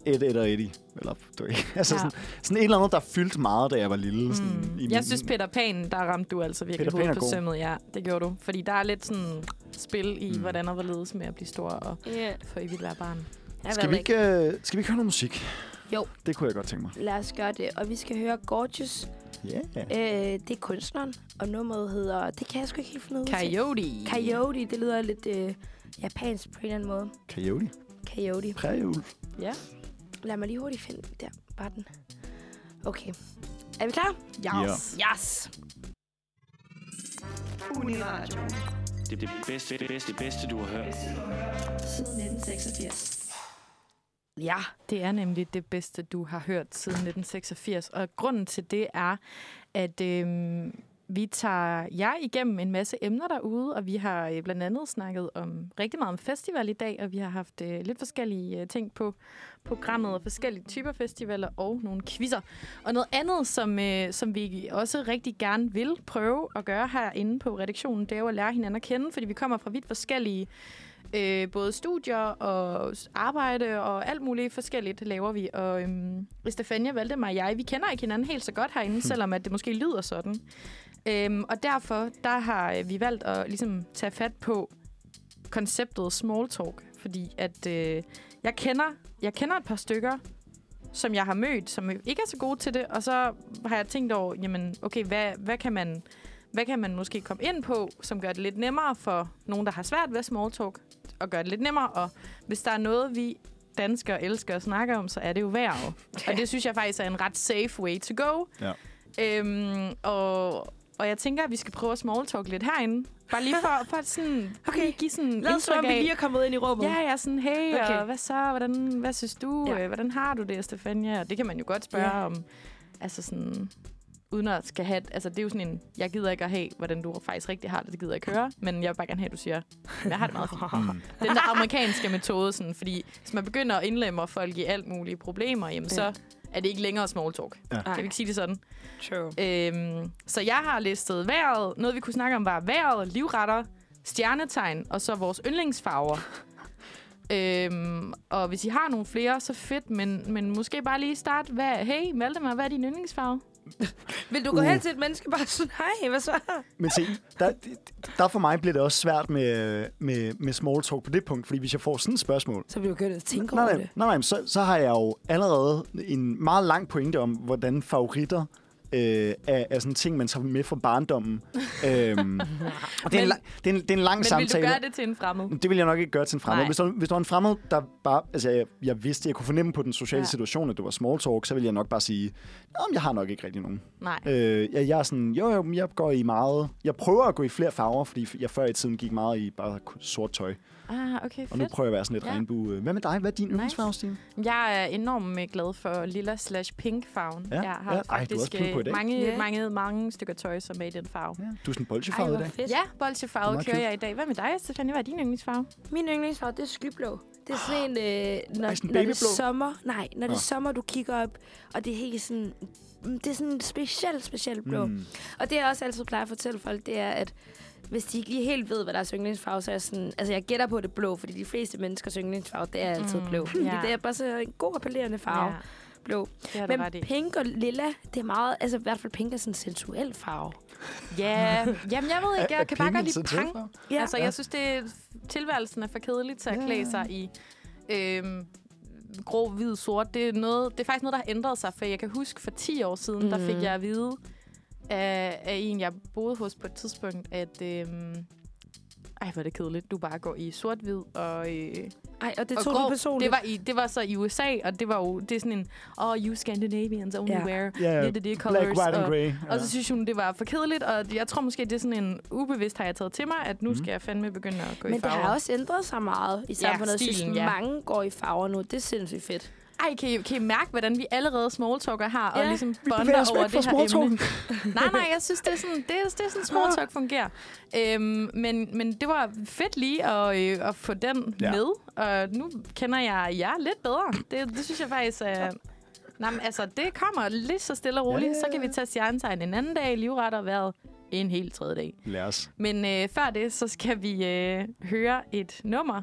Ed, Ed og Eddie. Eller, du ved, altså Ja. sådan, sådan et eller andet, der fyldte meget, da jeg var lille. Sådan, Mm. i Jeg synes, Peter Pan, der ramte du altså virkelig Peter er hovedet på sømmet. Ja, det gjorde du. Fordi der er lidt sådan spil i, Mm. hvordan og hvorledes med at blive stor og Ja. for evigt være barn. Jeg Skal vi, ikke, øh, skal vi ikke høre noget musik? Jo. Det kunne jeg godt tænke mig. Lad os gøre det. Og vi skal høre Gorgeous. Ja. Øh, det er kunstneren. Og nummeret hedder... Det kan jeg sgu ikke helt finde ud af. Coyote. Coyote. Det lyder lidt øh, japansk på en eller anden måde. Coyote. Coyote. Prægeulv. Ja. Lad mig lige hurtigt finde... Der var den. Okay. Er vi klar? Yes. Yes. Uniradio. Det er det bedste, det bedste, det bedste, du har hørt. Siden 1986. Ja. Det er nemlig det bedste, du har hørt siden 1986. Og grunden til det er, at øh, vi tager jer igennem en masse emner derude, og vi har øh, blandt andet snakket om rigtig meget om festival i dag, og vi har haft øh, lidt forskellige øh, ting på programmet, og forskellige typer festivaler og nogle quizzer. Og noget andet, som, øh, som vi også rigtig gerne vil prøve at gøre herinde på redaktionen, det er jo at lære hinanden at kende, fordi vi kommer fra vidt forskellige øh, både studier og arbejde og alt muligt forskelligt laver vi. Og øhm, Stefania, Valdemar og jeg, vi kender ikke hinanden helt så godt herinde, selvom at det måske lyder sådan. Øhm, og derfor der har øh, vi valgt at ligesom tage fat på konceptet small talk, fordi at øh, jeg kender jeg kender et par stykker, som jeg har mødt, som ikke er så gode til det, og så har jeg tænkt over, jamen okay, hvad, hvad kan man hvad kan man måske komme ind på, som gør det lidt nemmere for nogen, der har svært ved small talk, og gøre det lidt nemmere. Og hvis der er noget, vi danskere elsker at snakke om, så er det jo vejret. Og det synes jeg faktisk er en ret safe way to go. Ja. Øhm, og, og jeg tænker, at vi skal prøve at small talk lidt herinde. Bare lige for, for at sådan, Okay. lige give sådan Lad os vi lige er kommet ind i rummet. Ja, ja, sådan, hey, Okay. og hvad så? Hvordan, hvad synes du? Ja. Ja. Hvordan har du det, Stefania? Og det kan man jo godt spørge ja. om. Altså sådan, uden at skal have... Altså, det er jo sådan en... Jeg gider ikke at have, hvordan du faktisk rigtig har det. Det gider jeg ikke høre. Men jeg vil bare gerne have, at du siger, "Men jeg har det meget fint. Mm. Den der amerikanske metode, sådan, fordi hvis man begynder at indlemme folk i alt mulige problemer, jamen, så er det ikke længere small talk. Ja. Kan vi ikke sige det sådan? True. Øhm, så jeg har listet vejret. Noget, vi kunne snakke om, var vejret, livretter, stjernetegn, og så vores yndlingsfarver. øhm, og hvis I har nogle flere, så fedt, men, men måske bare lige starte. Hvad, hey, Valdemar, hvad er din yndlingsfarve? Vil du gå Uh. hen til et menneske bare sådan, hej, hvad så? Men se, der, der for mig bliver det også svært med, med, med small talk på det punkt, fordi hvis jeg får sådan et spørgsmål, Så bliver du begyndt at tænke nej, over nej, det. nej, nej, så, så har jeg jo allerede en meget lang pointe om, hvordan favoritter øh, er, er sådan ting, man tager med fra barndommen. øhm, og det er, en, Men- lang- det, er en, det er en lang Men vil samtale. du gøre det til en fremmed? Det vil jeg nok ikke gøre til en fremmed. Nej. Hvis der, hvis der var en fremmed, der bare... Altså, jeg, jeg vidste, jeg kunne fornemme på den sociale ja. Situation, at det var small talk, så ville jeg nok bare sige, om jeg har nok ikke rigtig nogen. Nej. Øh, jeg, jeg er sådan, jo, jo, men jeg går i meget... Jeg prøver at gå i flere farver, fordi jeg før i tiden gik meget i bare sort tøj. Ah, okay, Og nu fedt. prøver jeg at være sådan lidt ja. Regnbue. Hvad med dig? Hvad er din yndlingsfarve, Stine? Jeg er enormt glad for lilla slash pink farven. Ja, Jeg har ja. Ej, du er også faktisk pink på i dag. mange, Ja. mange, mange stykker tøj, som er i den farve. Ja. Du er sådan Ej, bolchefarvet i dag. fedt. Ja, meget kører jeg i dag. Hvad med dig, Stefanie? Hvad er din yndlingsfarve? Min yndlingsfarve, det er skyblå. Det er sådan en, øh, når, Ej, sådan når det er sommer. Nej, når det er sommer, du kigger op, og det er helt sådan... mm, Det er sådan en speciel, speciel blå. Mm. Og det, jeg også altid plejer at fortælle folk, det er, at hvis de ikke lige helt ved, hvad deres yndlingsfarve, så er jeg sådan... Altså, jeg gætter på det blå, fordi de fleste menneskers yndlingsfarve, det er altid Mm, blå. ja. Det er bare så en god appellerende farve, Ja, blå. det Men ret i. pink og lilla, det er meget... Altså, i hvert fald pink er sådan en sensuel farve. Ja, jamen jeg ved ikke, Er- er jeg kan bare godt lide pang. Ja. Altså, jeg synes, det er, tilværelsen er for kedelig til at Ja. klæde sig i øhm, grå, hvid, sort. Det er, noget, det er faktisk noget, der har ændret sig, for jeg kan huske, for 10 år siden, mm. der fik Mm. jeg at vide af, af en, jeg boede hos på et tidspunkt, at... Øhm, ej, hvor er det kedeligt. Du bare går i sort-hvid og... Øh, Ej, og det og tog grå. du personligt. Det var, i, det var så i USA, og det var jo det er sådan en, oh, you Scandinavians only Ja. wear Ja, yeah, the colors. black, white and og, grey. og så synes hun, det var for kedeligt, og jeg tror måske, det er sådan en ubevidst, har jeg taget til mig, at nu Mhm. skal jeg fandme begynde at gå i Men det farver. har også ændret sig meget i samfundet. Jeg synes, stilen, ja. mange går i farver nu. Det er sindssygt fedt. Ej, kan I, kan I mærke, hvordan vi allerede smalltalker her, og Ja, ligesom Vi bevæger bonder os over det her emne? nej, nej, jeg synes, det er sådan, det er, det er sådan small talk fungerer. Øhm, men, men det var fedt lige at, øh, at få den Ja. med, og nu kender jeg jer lidt bedre. Det, det synes jeg faktisk er... Nej, men altså, det kommer lige så stille og roligt. Ja, Ja, ja, Så kan vi tage stjernetegn en anden dag, livret og vejret en helt tredje dag. Lad os. Men øh, før det, så skal vi øh, høre et nummer.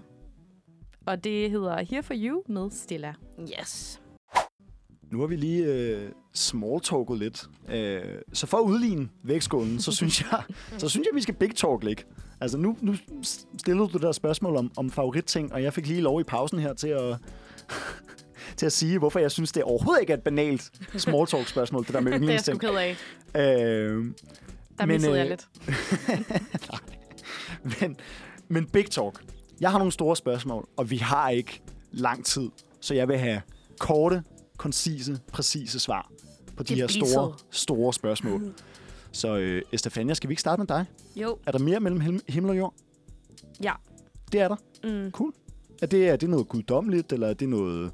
Og det hedder Here For You med Stilla. Yes. Nu har vi lige øh, smalltalket lidt. Øh, så for at udligne vægtskålen, så synes jeg, så synes jeg, vi skal big talk lidt. Altså nu, nu stillede du der spørgsmål om, om favoritting, og jeg fik lige lov i pausen her til at, til at sige, hvorfor jeg synes, det overhovedet ikke er et banalt small talk spørgsmål, det der med det er jeg sgu yndlingsting. ked af. Øh, Der Men, missede jeg øh, lidt. men, men big talk. Jeg har nogle store spørgsmål, og vi har ikke lang tid, så jeg vil have korte, koncise, præcise svar på de her er store, store spørgsmål. Så øh, Estefania, skal vi ikke starte med dig? Jo. Er der mere mellem him- himmel og jord? Ja. Det er der. Mm. Cool. Er det, er det noget guddommeligt, eller er det noget,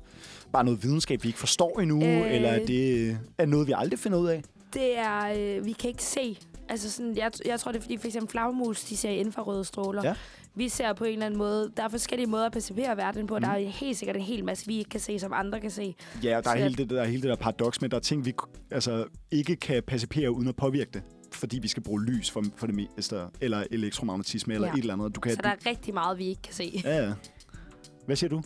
bare noget videnskab, vi ikke forstår endnu? Øh... Eller er det, er noget, vi aldrig finder ud af? Det er, øh, vi kan ikke se. Altså sådan, jeg, jeg tror, det er fordi for eksempel flagmus, de ser infrarøde stråler. Ja. Vi ser på en eller anden måde, der er forskellige måder at percipere verden på. Mm. Der er helt sikkert en hel masse, vi ikke kan se, som andre kan se. Ja, og der er, Så- hele det, der er hele det der paradoks med, at der er ting, vi altså, ikke kan percipere uden at påvirke det. Fordi vi skal bruge lys for, for det meste, eller elektromagnetisme, eller Ja. et eller andet. Du kan, Så der er rigtig meget, vi ikke kan se. Ja, ja. Hvad siger du,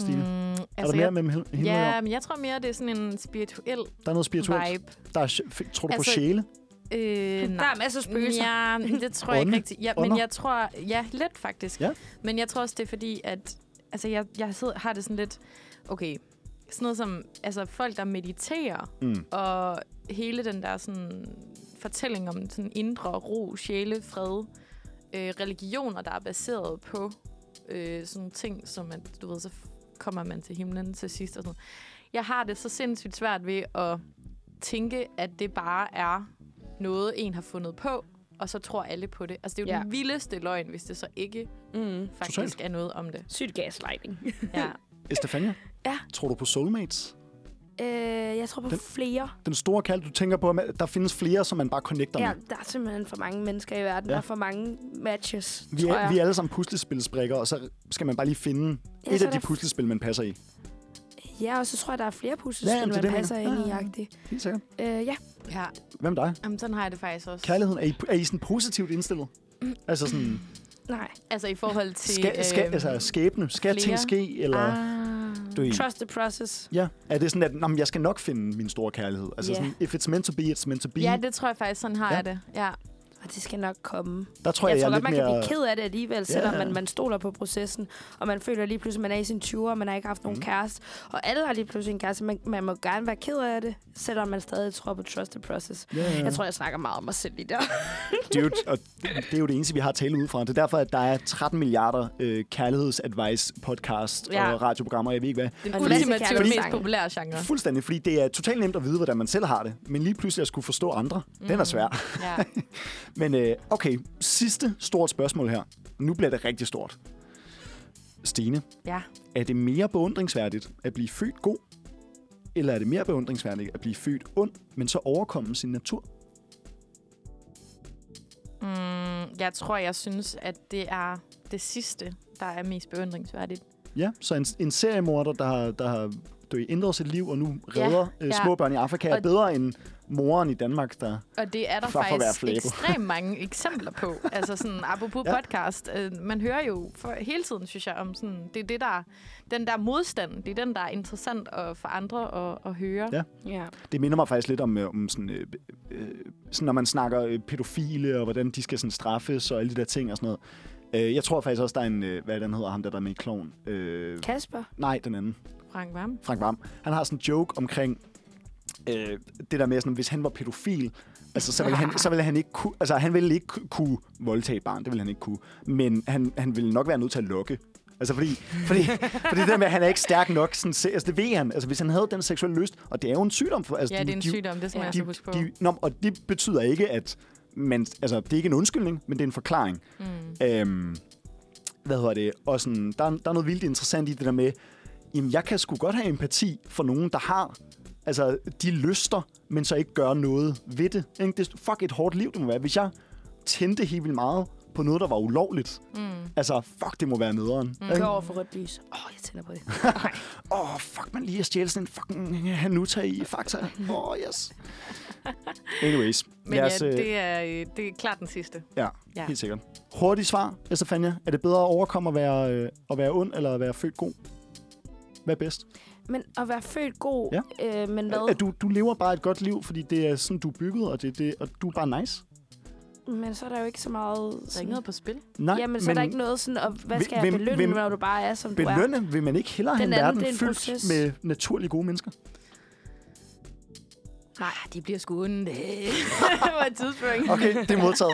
Stine? Mm, Mm, er altså, der mere jeg, mellem him- himmel ja, men jeg tror mere, det er sådan en spirituel Der er noget spirituelt. vibe. Der er, tror du på Altså, sjæle? Øh, Der er masser af spøgelser. Ja, men det tror jeg ikke rigtigt. Ja, men jeg tror, ja, lidt faktisk. Ja. Men jeg tror også, det er fordi, at altså, jeg, jeg sidder, har det sådan lidt, okay, sådan noget som, altså folk, der mediterer, Mm. og hele den der sådan fortælling om sådan indre ro, sjæle, fred, øh, religioner, der er baseret på øh, sådan ting, som at, du ved, så kommer man til himlen til sidst og sådan. Jeg har det så sindssygt svært ved at tænke, at det bare er noget, en har fundet på, og så tror alle på det. Altså, det er jo ja. Ja. den vildeste løgn, hvis det så ikke Mm. faktisk Totalt. er noget om det. Sygt gaslighting. Ja. Estefania? Ja. Tror du på soulmates? øh, jeg tror på Den- flere. Den store kald, du tænker på, at der findes flere, som man bare connecter Ja, med. der er simpelthen for mange mennesker i verden. Ja. Ja. Der er for mange matches, Vi tror er, jeg. vi er alle sammen puslespilsbrikker, og så skal man bare lige finde Ja, et af de puslespil, man passer i. Ja, og så tror jeg, der er flere Ja, puslespil, jamen, er man det, passer ind i Ja, ja, jagtigt. Helt sikkert. Øh, ja. ja. Hvem er dig? Jamen, sådan har jeg det faktisk også. Kærligheden, er I, er I sådan positivt indstillet? Altså sådan, Nej. Altså i forhold til... skal, skal, øhm, altså skæbne, skal ting ske, eller... Ah. Du er Trust the process. Ja, er det sådan, at "Nå, men jeg skal nok finde min store kærlighed? Altså Ja. sådan, if it's meant to be, it's meant to be. Ja, det tror jeg faktisk, sådan har Ja. jeg det. Ja. Og det skal nok komme. der tror jeg, jeg, tror jeg, godt, man lidt kan mere... blive ked af det alligevel, selvom Ja. man, man stoler på processen. Og man føler lige pludselig, at man er i sin 20'er, og man har ikke haft nogen Mhm. kæreste. Og alle har lige pludselig en kæreste. Man, man må gerne være ked af det, selvom man stadig tror på trust the process. Ja, ja. Jeg tror, jeg snakker meget om mig selv lige der. Dude, og det er jo det eneste, vi har tale ud fra. Det er derfor, at der er 13 milliarder øh, kærlighedsadvice-podcast Ja. og radioprogrammer, jeg ved ikke hvad. Den ultimative, mest populære genre. Fuldstændig, fordi det er totalt nemt at vide, hvordan man selv har det. Men lige pludselig at skulle forstå andre, mm. den er svær. Ja. Men øh, okay, sidste stort spørgsmål her. Nu bliver det rigtig stort. Stine, ja. er det mere beundringsværdigt at blive født god, eller er det mere beundringsværdigt at blive født ond, men så overkomme sin natur? Mm, jeg tror, jeg synes, at det er det sidste, der er mest beundringsværdigt. Ja, så en, en seriemorder, der har, der har du ændret sit liv og nu redder ja, ja. øh, små børn i Afrika, er Og- bedre end moren i Danmark, der... Og det er der faktisk ekstremt mange eksempler på. Altså sådan, apropos Ja. podcast, øh, man hører jo for hele tiden, synes jeg, om sådan, det er det der, den der modstand, det er den, der er interessant at, for andre at, at høre. Ja. ja. Det minder mig faktisk lidt om, øh, om sådan, øh, øh, sådan, når man snakker øh, pædofile, og hvordan de skal sådan, straffes, og alle de der ting og sådan noget. Øh, jeg tror faktisk også, der er en... Øh, hvad han hedder? Ham der, der er med i Klovn. Øh, Kasper? nej, den anden. Frank Vam. Frank Vam. Han har sådan en joke omkring øh, det der med, sådan, hvis han var pædofil, altså, så ville han, så ville han ikke kunne, altså, han ville ikke ku- kunne voldtage et barn, det ville han ikke kunne, men han, han ville nok være nødt til at lokke. Altså fordi, fordi, fordi det der med, at han er ikke stærk nok, sådan, se- altså det ved han. Altså hvis han havde den seksuelle lyst, og det er jo en sygdom. For, altså, Ja, de- det er en de- sygdom, det skal man altså huske på. de, nå, og det betyder ikke, at man, altså, det er ikke en undskyldning, men det er en forklaring. Mm. Øhm, hvad hedder det? Og sådan, der, er- der er noget vildt interessant i det der med, jamen, jeg kan sgu godt have empati for nogen, der har altså, de lyster, men så ikke gør noget ved det. Ikke? Det er fuck et hårdt liv, det må være. Hvis jeg tændte helt vildt meget på noget, der var ulovligt, Mm. altså, fuck, det må være nederen. Mm. Ikke? Kør over for rødt lys. Åh, oh, jeg tænder på det. Åh, oh, fuck, man lige at stjæle sådan en fucking Hanuta i Fakta. Åh, oh, yes. Anyways, Men os, ja, øh, det er, øh, det er klart den sidste. ja, ja. helt sikkert. Hurtigt svar, Estefania. Er det bedre at overkomme at være, øh, at være ond, eller at være født god? Hvad er bedst? Men at være født god, Ja. øh, men hvad? At du, du lever bare et godt liv, fordi det er sådan, du er bygget, og, det, det, og du er bare nice. Men så er der jo ikke så meget... Der er Sådan... ikke noget på spil. Nej, Jamen, så er der ikke noget sådan, og hvad Hvem- skal jeg hvem- belønne, hvem- når du bare er, som du er? Belønne vil man ikke hellere have Den en anden, verden det er en fyldt proces. med naturligt gode mennesker? Nej, de bliver sgu onde. på et tidspunkt. Okay, det er modtaget.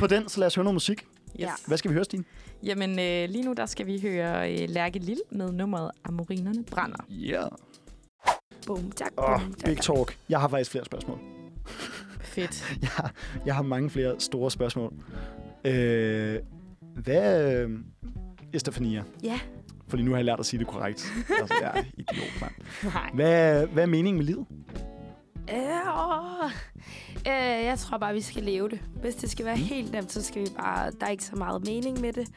På den, så lad os høre noget musik. Yes. Hvad skal vi høre, Stine? Jamen, øh, lige nu der skal vi høre øh, Lærke Lille med nummeret Amorinerne brænder. Ja. Yeah. Boom, tak, boom, tak. big talk. Jeg har faktisk flere spørgsmål. Fedt. Jeg har, jeg har mange flere store spørgsmål. Øh, hvad... Øh, Estefania, Ja. fordi nu har jeg lært at sige det korrekt. altså, jeg er idiot, mand. Nej. Hvad, hvad er meningen med livet? Øh, øh, jeg tror bare, vi skal leve det. Hvis det skal være helt nemt, så skal vi bare... Der er ikke så meget mening med det.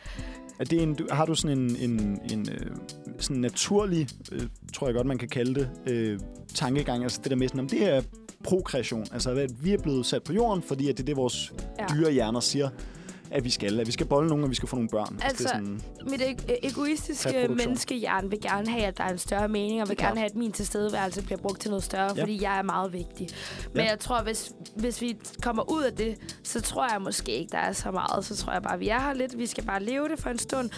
Er det en, du, har du sådan en, en, en øh, sådan naturlig, øh, tror jeg godt, man kan kalde det, øh, tankegang? Altså det der med sådan, om det er prokreation. Altså at vi er blevet sat på jorden, fordi at det er det, vores Ja. dyre hjerner siger, at vi skal. At vi skal bolle nogen, og vi skal få nogle børn. Altså, det er sådan, Mit e- egoistiske Reproduktion. menneskehjerne vil gerne have, at der er en større mening, og vil er gerne have, at min tilstedeværelse bliver brugt til noget større, Ja. fordi jeg er meget vigtig. Men Ja. jeg tror, hvis, hvis vi kommer ud af det, så tror jeg måske ikke, der er så meget. Så tror jeg bare, vi er her lidt. Vi skal bare leve det for en stund.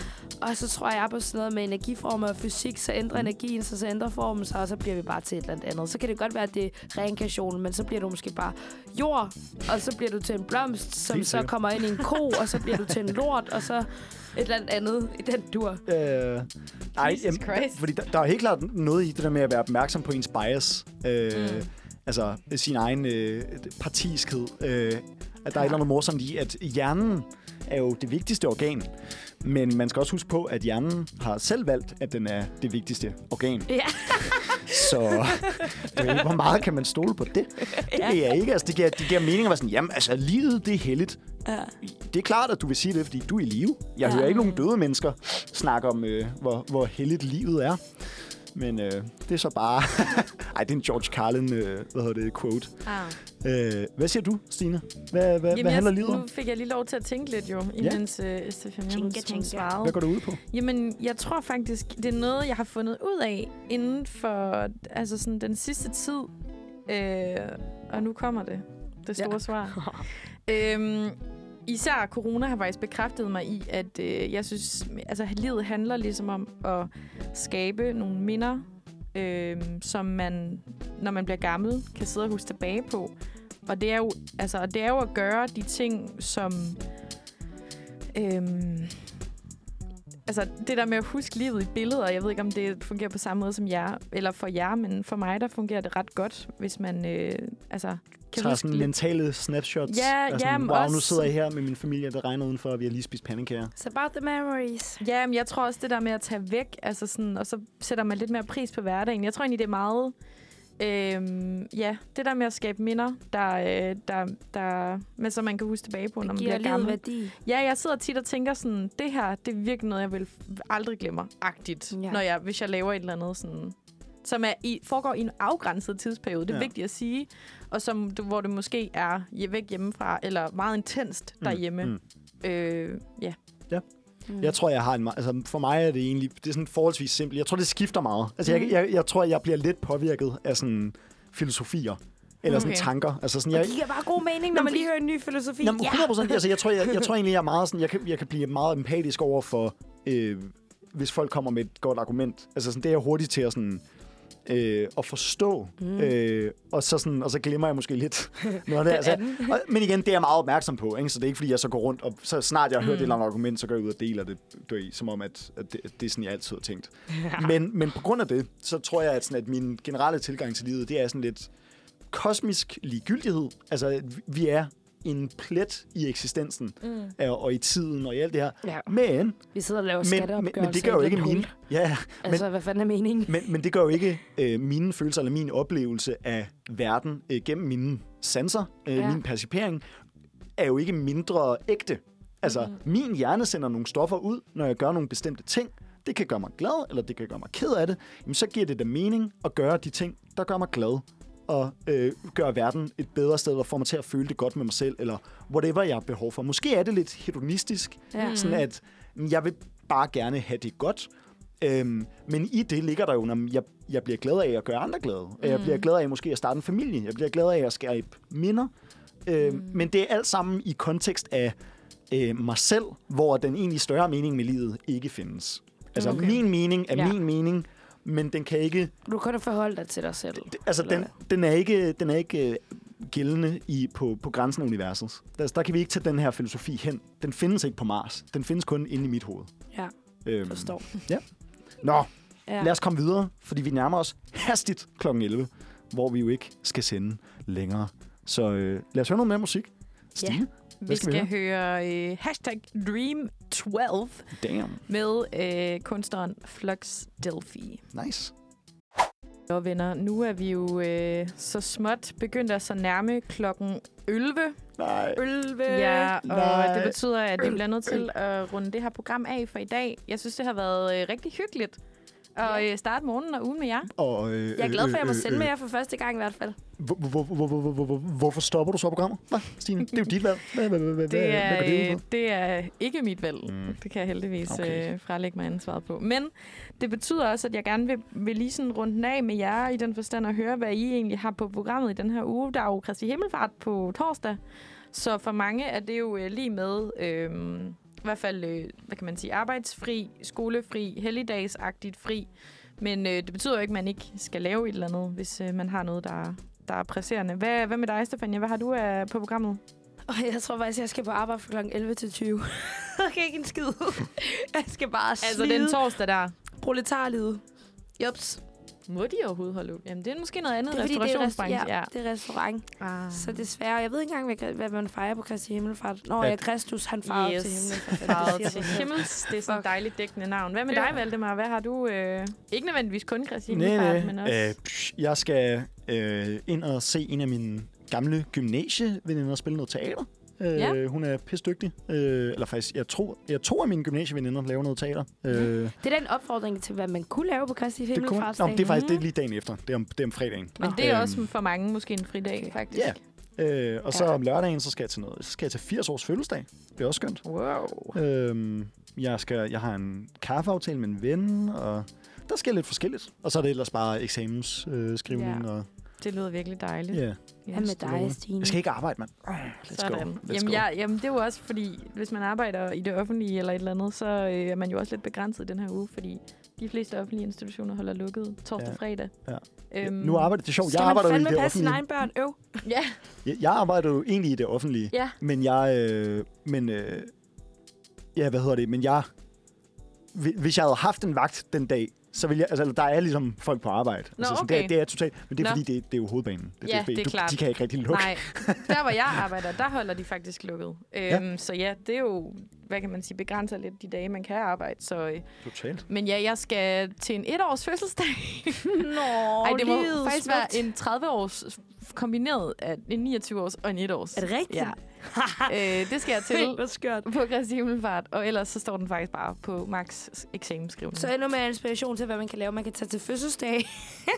Og så tror jeg på sådan noget med energiformer og fysik, så ændrer Mm. energien sig, så ændrer formen sig, og så bliver vi bare til et eller andet. Så kan det godt være, at det er reinkarnationen, men så bliver du måske bare jord, og så bliver du til en blomst, som så kommer ind i en ko, og så bliver du til en lort, og så et eller andet andet i den dur. Øh, ej, Jesus Christ. fordi der, der er helt klart noget i det der med at være opmærksom på ens bias. Øh, Mm. Altså sin egen øh, partiskhed. Øh, at der er et eller andet morsomt i, at hjernen er jo det vigtigste organ. Men man skal også huske på, at hjernen har selv valgt, at den er det vigtigste organ. Ja. Så jo, hvor meget kan man stole på det? Det ved jeg ikke. Altså, det, giver, det giver mening at være sådan, jamen altså, livet det er heldigt. Ja. Det er klart, at du vil sige det, fordi du er i live. Jeg Ja. hører ikke nogen døde mennesker snakke om, øh, hvor, hvor heldigt livet er. Men øh, det er så bare... Ej, det er en George Carlin, øh, hvad hedder det, quote. Ah. Øh, hvad siger du, Stine? Hvad, hvad, Jamen, hvad handler jeg, livet om? Nu fik jeg lige lov til at tænke lidt jo, imens ja. Stefania hun, Tænke, svarede. Hvad går du ud på? Jamen, jeg tror faktisk, det er noget, jeg har fundet ud af inden for altså sådan, den sidste tid. Øh, og nu kommer det, det store ja. svar. øhm, især corona har faktisk bekræftet mig i, at øh, jeg synes, altså livet handler ligesom om at skabe nogle minder, øh, som man, når man bliver gammel, kan sidde og huske tilbage på. Og det er jo, altså, det er jo at gøre de ting, som... Øh, altså, det der med at huske livet i billeder, jeg ved ikke, om det fungerer på samme måde som jer, eller for jer, men for mig, der fungerer det ret godt, hvis man øh, altså, kan Tager sådan lidt. mentale snapshots. Ja, ja, men wow, nu også- sidder jeg her med min familie, der regner udenfor, og vi har lige spist pandekager. It's about the memories. Ja, men jeg tror også, det der med at tage væk, altså sådan, og så sætter man lidt mere pris på hverdagen. Jeg tror egentlig, det er meget... Øhm, ja, det der med at skabe minder, der, øh, der, der, men som man kan huske tilbage på, når Det man bliver gammel. værdi. Ja, jeg sidder tit og tænker sådan, det her, det er virkelig noget, jeg vil aldrig glemmer, agtigt, ja. når jeg, hvis jeg laver et eller andet sådan, som er i, foregår i en afgrænset tidsperiode. Det er Ja. ja. vigtigt at sige. Og som, du- hvor det måske er væk hjemmefra, eller meget intenst derhjemme. Mm. Mm. Øh, ja. Mm. Jeg tror, jeg har en... Altså, for mig er det egentlig... Det er sådan forholdsvis simpelt. Jeg tror, det skifter meget. Altså, Mhm. jeg, jeg, jeg tror, jeg bliver lidt påvirket af sådan filosofier. Eller sådan Okay. tanker. Altså sådan, Og jeg, det giver bare god mening, når man lige hører en ny filosofi. Jamen, 100 procent. Altså, jeg, tror, jeg, jeg tror egentlig, jeg er meget sådan, jeg kan, jeg kan blive meget empatisk over for, øh, hvis folk kommer med et godt argument. Altså, sådan, det er jeg hurtigt til at, sådan, øh, at forstå. Mm. Øh, og, så sådan, og så glemmer jeg måske lidt noget af det. Altså, og, men igen, det er jeg meget opmærksom på. Ikke? Så det er ikke, fordi jeg så går rundt, og så snart jeg har hørt Mm. et eller andet argument, så går jeg ud og deler det, du ved, som om, at, at det, at det er sådan, jeg altid har tænkt. men, men på grund af det, så tror jeg, at, sådan, at min generelle tilgang til livet, det er sådan lidt kosmisk ligegyldighed. Altså, vi er en plet i eksistensen, Mm. og, og i tiden, og i alt det her. Ja. Men, Vi sidder og laver men, men, men det gør jo ikke mine... Ja, Altså, hvad fanden er meningen? men, men det gør jo ikke øh, mine følelser eller min oplevelse af verden øh, gennem mine sanser, øh, Ja. min percipering, er jo ikke mindre ægte. Altså, mm. min hjerne sender nogle stoffer ud, når jeg gør nogle bestemte ting. Det kan gøre mig glad, eller det kan gøre mig ked af det. Jamen, så giver det da mening at gøre de ting, der gør mig glad. At øh, gøre verden et bedre sted, eller få mig til at føle det godt med mig selv, eller whatever jeg har behov for. Måske er det lidt hedonistisk, Ja. sådan at mm, jeg vil bare gerne have det godt. Øhm, men i det ligger der jo, når jeg, jeg bliver glad af at gøre andre glade. Mm. Jeg bliver glad af måske at starte en familie. Jeg bliver glad af at skabe minder. Øhm, mm. Men det er alt sammen i kontekst af øh, mig selv, hvor den egentlig større mening med livet ikke findes. Altså Okay. min mening er ja. min mening, men den kan ikke Du kan kun forholde dig til dig selv. altså, den, den er ikke, den er ikke øh, gældende i, på, på grænsen af universet. Der, der kan vi ikke tage den her filosofi hen. Den findes ikke på Mars. Den findes kun inde i mit hoved. Ja, Øhm, forstår. Nå, Ja. lad os komme videre, fordi vi nærmer os hastigt kl. 11, hvor vi jo ikke skal sende længere. Så øh, lad os høre noget mere musik. Stine? Vi skal skal, vi høre øh, hashtag Dream12 Damn. med øh, kunstneren Flux Delphi. Nice. Og venner, nu er vi jo øh, så småt begyndt at så nærme klokken 11. Nej. Ølve. Ja, og Nej. det betyder, at vi bliver nødt til at runde det her program af for i dag. Jeg synes, det har været øh, rigtig hyggeligt at øh, starte morgenen og ugen med jer. Og, øh, Jeg er glad for, at jeg må øh, sende øh, med jer for første gang i hvert fald. Hvor, hvor, hvor, hvor, hvor, hvor, hvor, hvorfor stopper du så programmet? Hvad, Stine? Det er jo dit valg. Hvad, hvad, hvad, hvad, Det er, det ud øh, på? det er ikke mit valg. Mm. Det kan jeg heldigvis Okay. øh, frelægge mig ansvaret på. Men det betyder også, at jeg gerne vil, vil lige sådan runde den af med jer i den forstand at høre, hvad I egentlig har på programmet i den her uge. Der er jo Kristi Himmelfart på torsdag. Så for mange er det jo øh, lige med, øh, hvert fald, øh, hvad kan man sige, arbejdsfri, skolefri, helligdagsagtigt fri. Men øh, det betyder jo ikke, at man ikke skal lave et eller andet, hvis øh, man har noget, der, der er presserende. Hvad, hvad med dig, Stefania? Hvad har du øh, på programmet? Og jeg tror faktisk, jeg skal på arbejde fra kl. 11 til 20. okay, ikke en skid. jeg skal bare Altså slide den torsdag der. proletarlivet. Jups. Må de overhovedet holde åbent? Jamen, det er måske noget andet Det er fordi, det er, restaurationsbranche. ja, det er restaurant. Ah. Så desværre, jeg ved ikke engang, hvad, man fejrer på Kristi Himmelfart. Når Hvad? jeg Kristus, han farvede Yes. til til himmels. Det er sådan et dejligt dækkende navn. Hvad med Ja. dig, Valdemar? Hvad har du... Øh, ikke nødvendigvis kun Kristi Nej, Himmelfart, nej. men også... Øh, psh, jeg skal øh, ind og se en af mine gamle gymnasieveninder spille noget teater. Øh, Ja. Hun er pisse dygtig. Øh, eller faktisk, jeg tror, jeg to af mine gymnasieveninder laver noget teater. Øh, Det er den opfordring til, hvad man kunne lave på Kristi det, kunne, Himmelfartsdag. nå, det er faktisk det er lige dagen efter. Det er om, det er om fredagen. men det er Øhm, også for mange måske en fridag, Okay. faktisk. Ja. Øh, og så Ja. om lørdagen, så skal jeg til noget. Så skal jeg til 80 års fødselsdag. Det er også skønt. Wow. Øhm, jeg, skal, jeg har en kaffeaftale med en ven, og der sker lidt forskelligt. Og så er det ellers bare eksamensskrivning. Øh, skrivning Ja. og, Det lyder virkelig dejligt. yeah. Hvad med dig, Stine? Jeg skal ikke arbejde, mand. Oh, let's Sådan. go. Let's Jamen, go. jeg, jamen, det er jo også fordi, hvis man arbejder i det offentlige eller et eller andet, så øh, er man jo også lidt begrænset den her uge, fordi de fleste offentlige institutioner holder lukket torsdag og Ja. fredag. Ja. Øhm, Nu arbejder det er sjovt. Skal Jeg man arbejder jo i fandme det passe sine offentlige. egne børn? Øv. Ja, Jeg, jeg arbejder jo egentlig i det offentlige, ja. men jeg... Øh, men, øh, ja, hvad hedder det? Men jeg... hvi- Hvis jeg havde haft en vagt den dag, så vil jeg... Altså, der er ligesom folk på arbejde. Nå, altså, sådan, okay. det, er, det er totalt... Men det er Nå. fordi, det, det er jo hovedbanen. Det Ja, DSB. det er du, klart. De kan ikke rigtig lukke. Nej, der hvor jeg arbejder, der holder de faktisk lukket. Øhm, Så ja, det er jo, hvad kan man sige, begrænser lidt de dage, man kan arbejde. Så, øh, Totalt. men ja, jeg skal til en etårs fødselsdag. Nå, Ej, det må faktisk være en 30-års kombineret af en 29-års og en 1-års. Er det rigtigt? Ja. øh, det skal jeg til Hvor skørt. på Kristi Himmelfart, og ellers så står den faktisk bare på Max eksamensskrivning. Så endnu mere inspiration til, hvad man kan lave. Man kan tage til fødselsdag.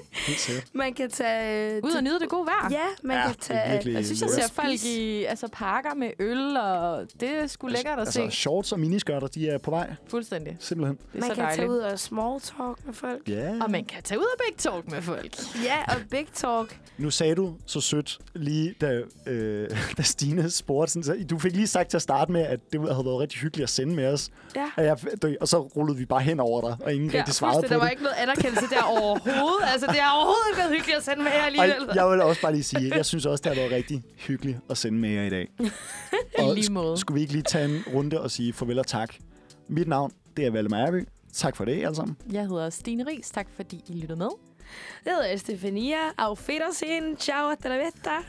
Man kan tage... øh, Ud og nyde det gode vejr. Ja, man Ja, kan tage... virkelig- Jeg synes, jeg ser folk i altså, parker med øl, og det er sgu lækkert at altså, se. shorts og miniskørter, de er på vej. Fuldstændig. Simpelthen. Det er Man kan dejligt. tage ud og small talk med folk. Ja. Og man kan tage ud og big talk med folk. Ja, og big talk. Nu sagde du så sødt lige, da, øh, da Stine spurgte. Sådan, så, du fik lige sagt til at starte med, at det havde været rigtig hyggeligt at sende med os. Ja. Og, jeg, og så rullede vi bare hen over dig, og ingen ja, rigtig svarede på fuldstændig. Der var det. ikke noget anerkendelse der overhovedet. Altså, det har overhovedet ikke været hyggeligt at sende med jer alligevel. Og jeg vil også bare lige sige, jeg synes også, det har været rigtig hyggeligt at sende med jer i dag. I lige måde. Skulle vi ikke lige tage en runde og sige farvel og tak? Mit navn, det er Valle Mejerby. Tak for det, alle sammen. Jeg hedder Stine Ries. Tak fordi I lyttede med. Jeg hedder Estefania. Auf Wiedersehen. Ciao, hasta la vista.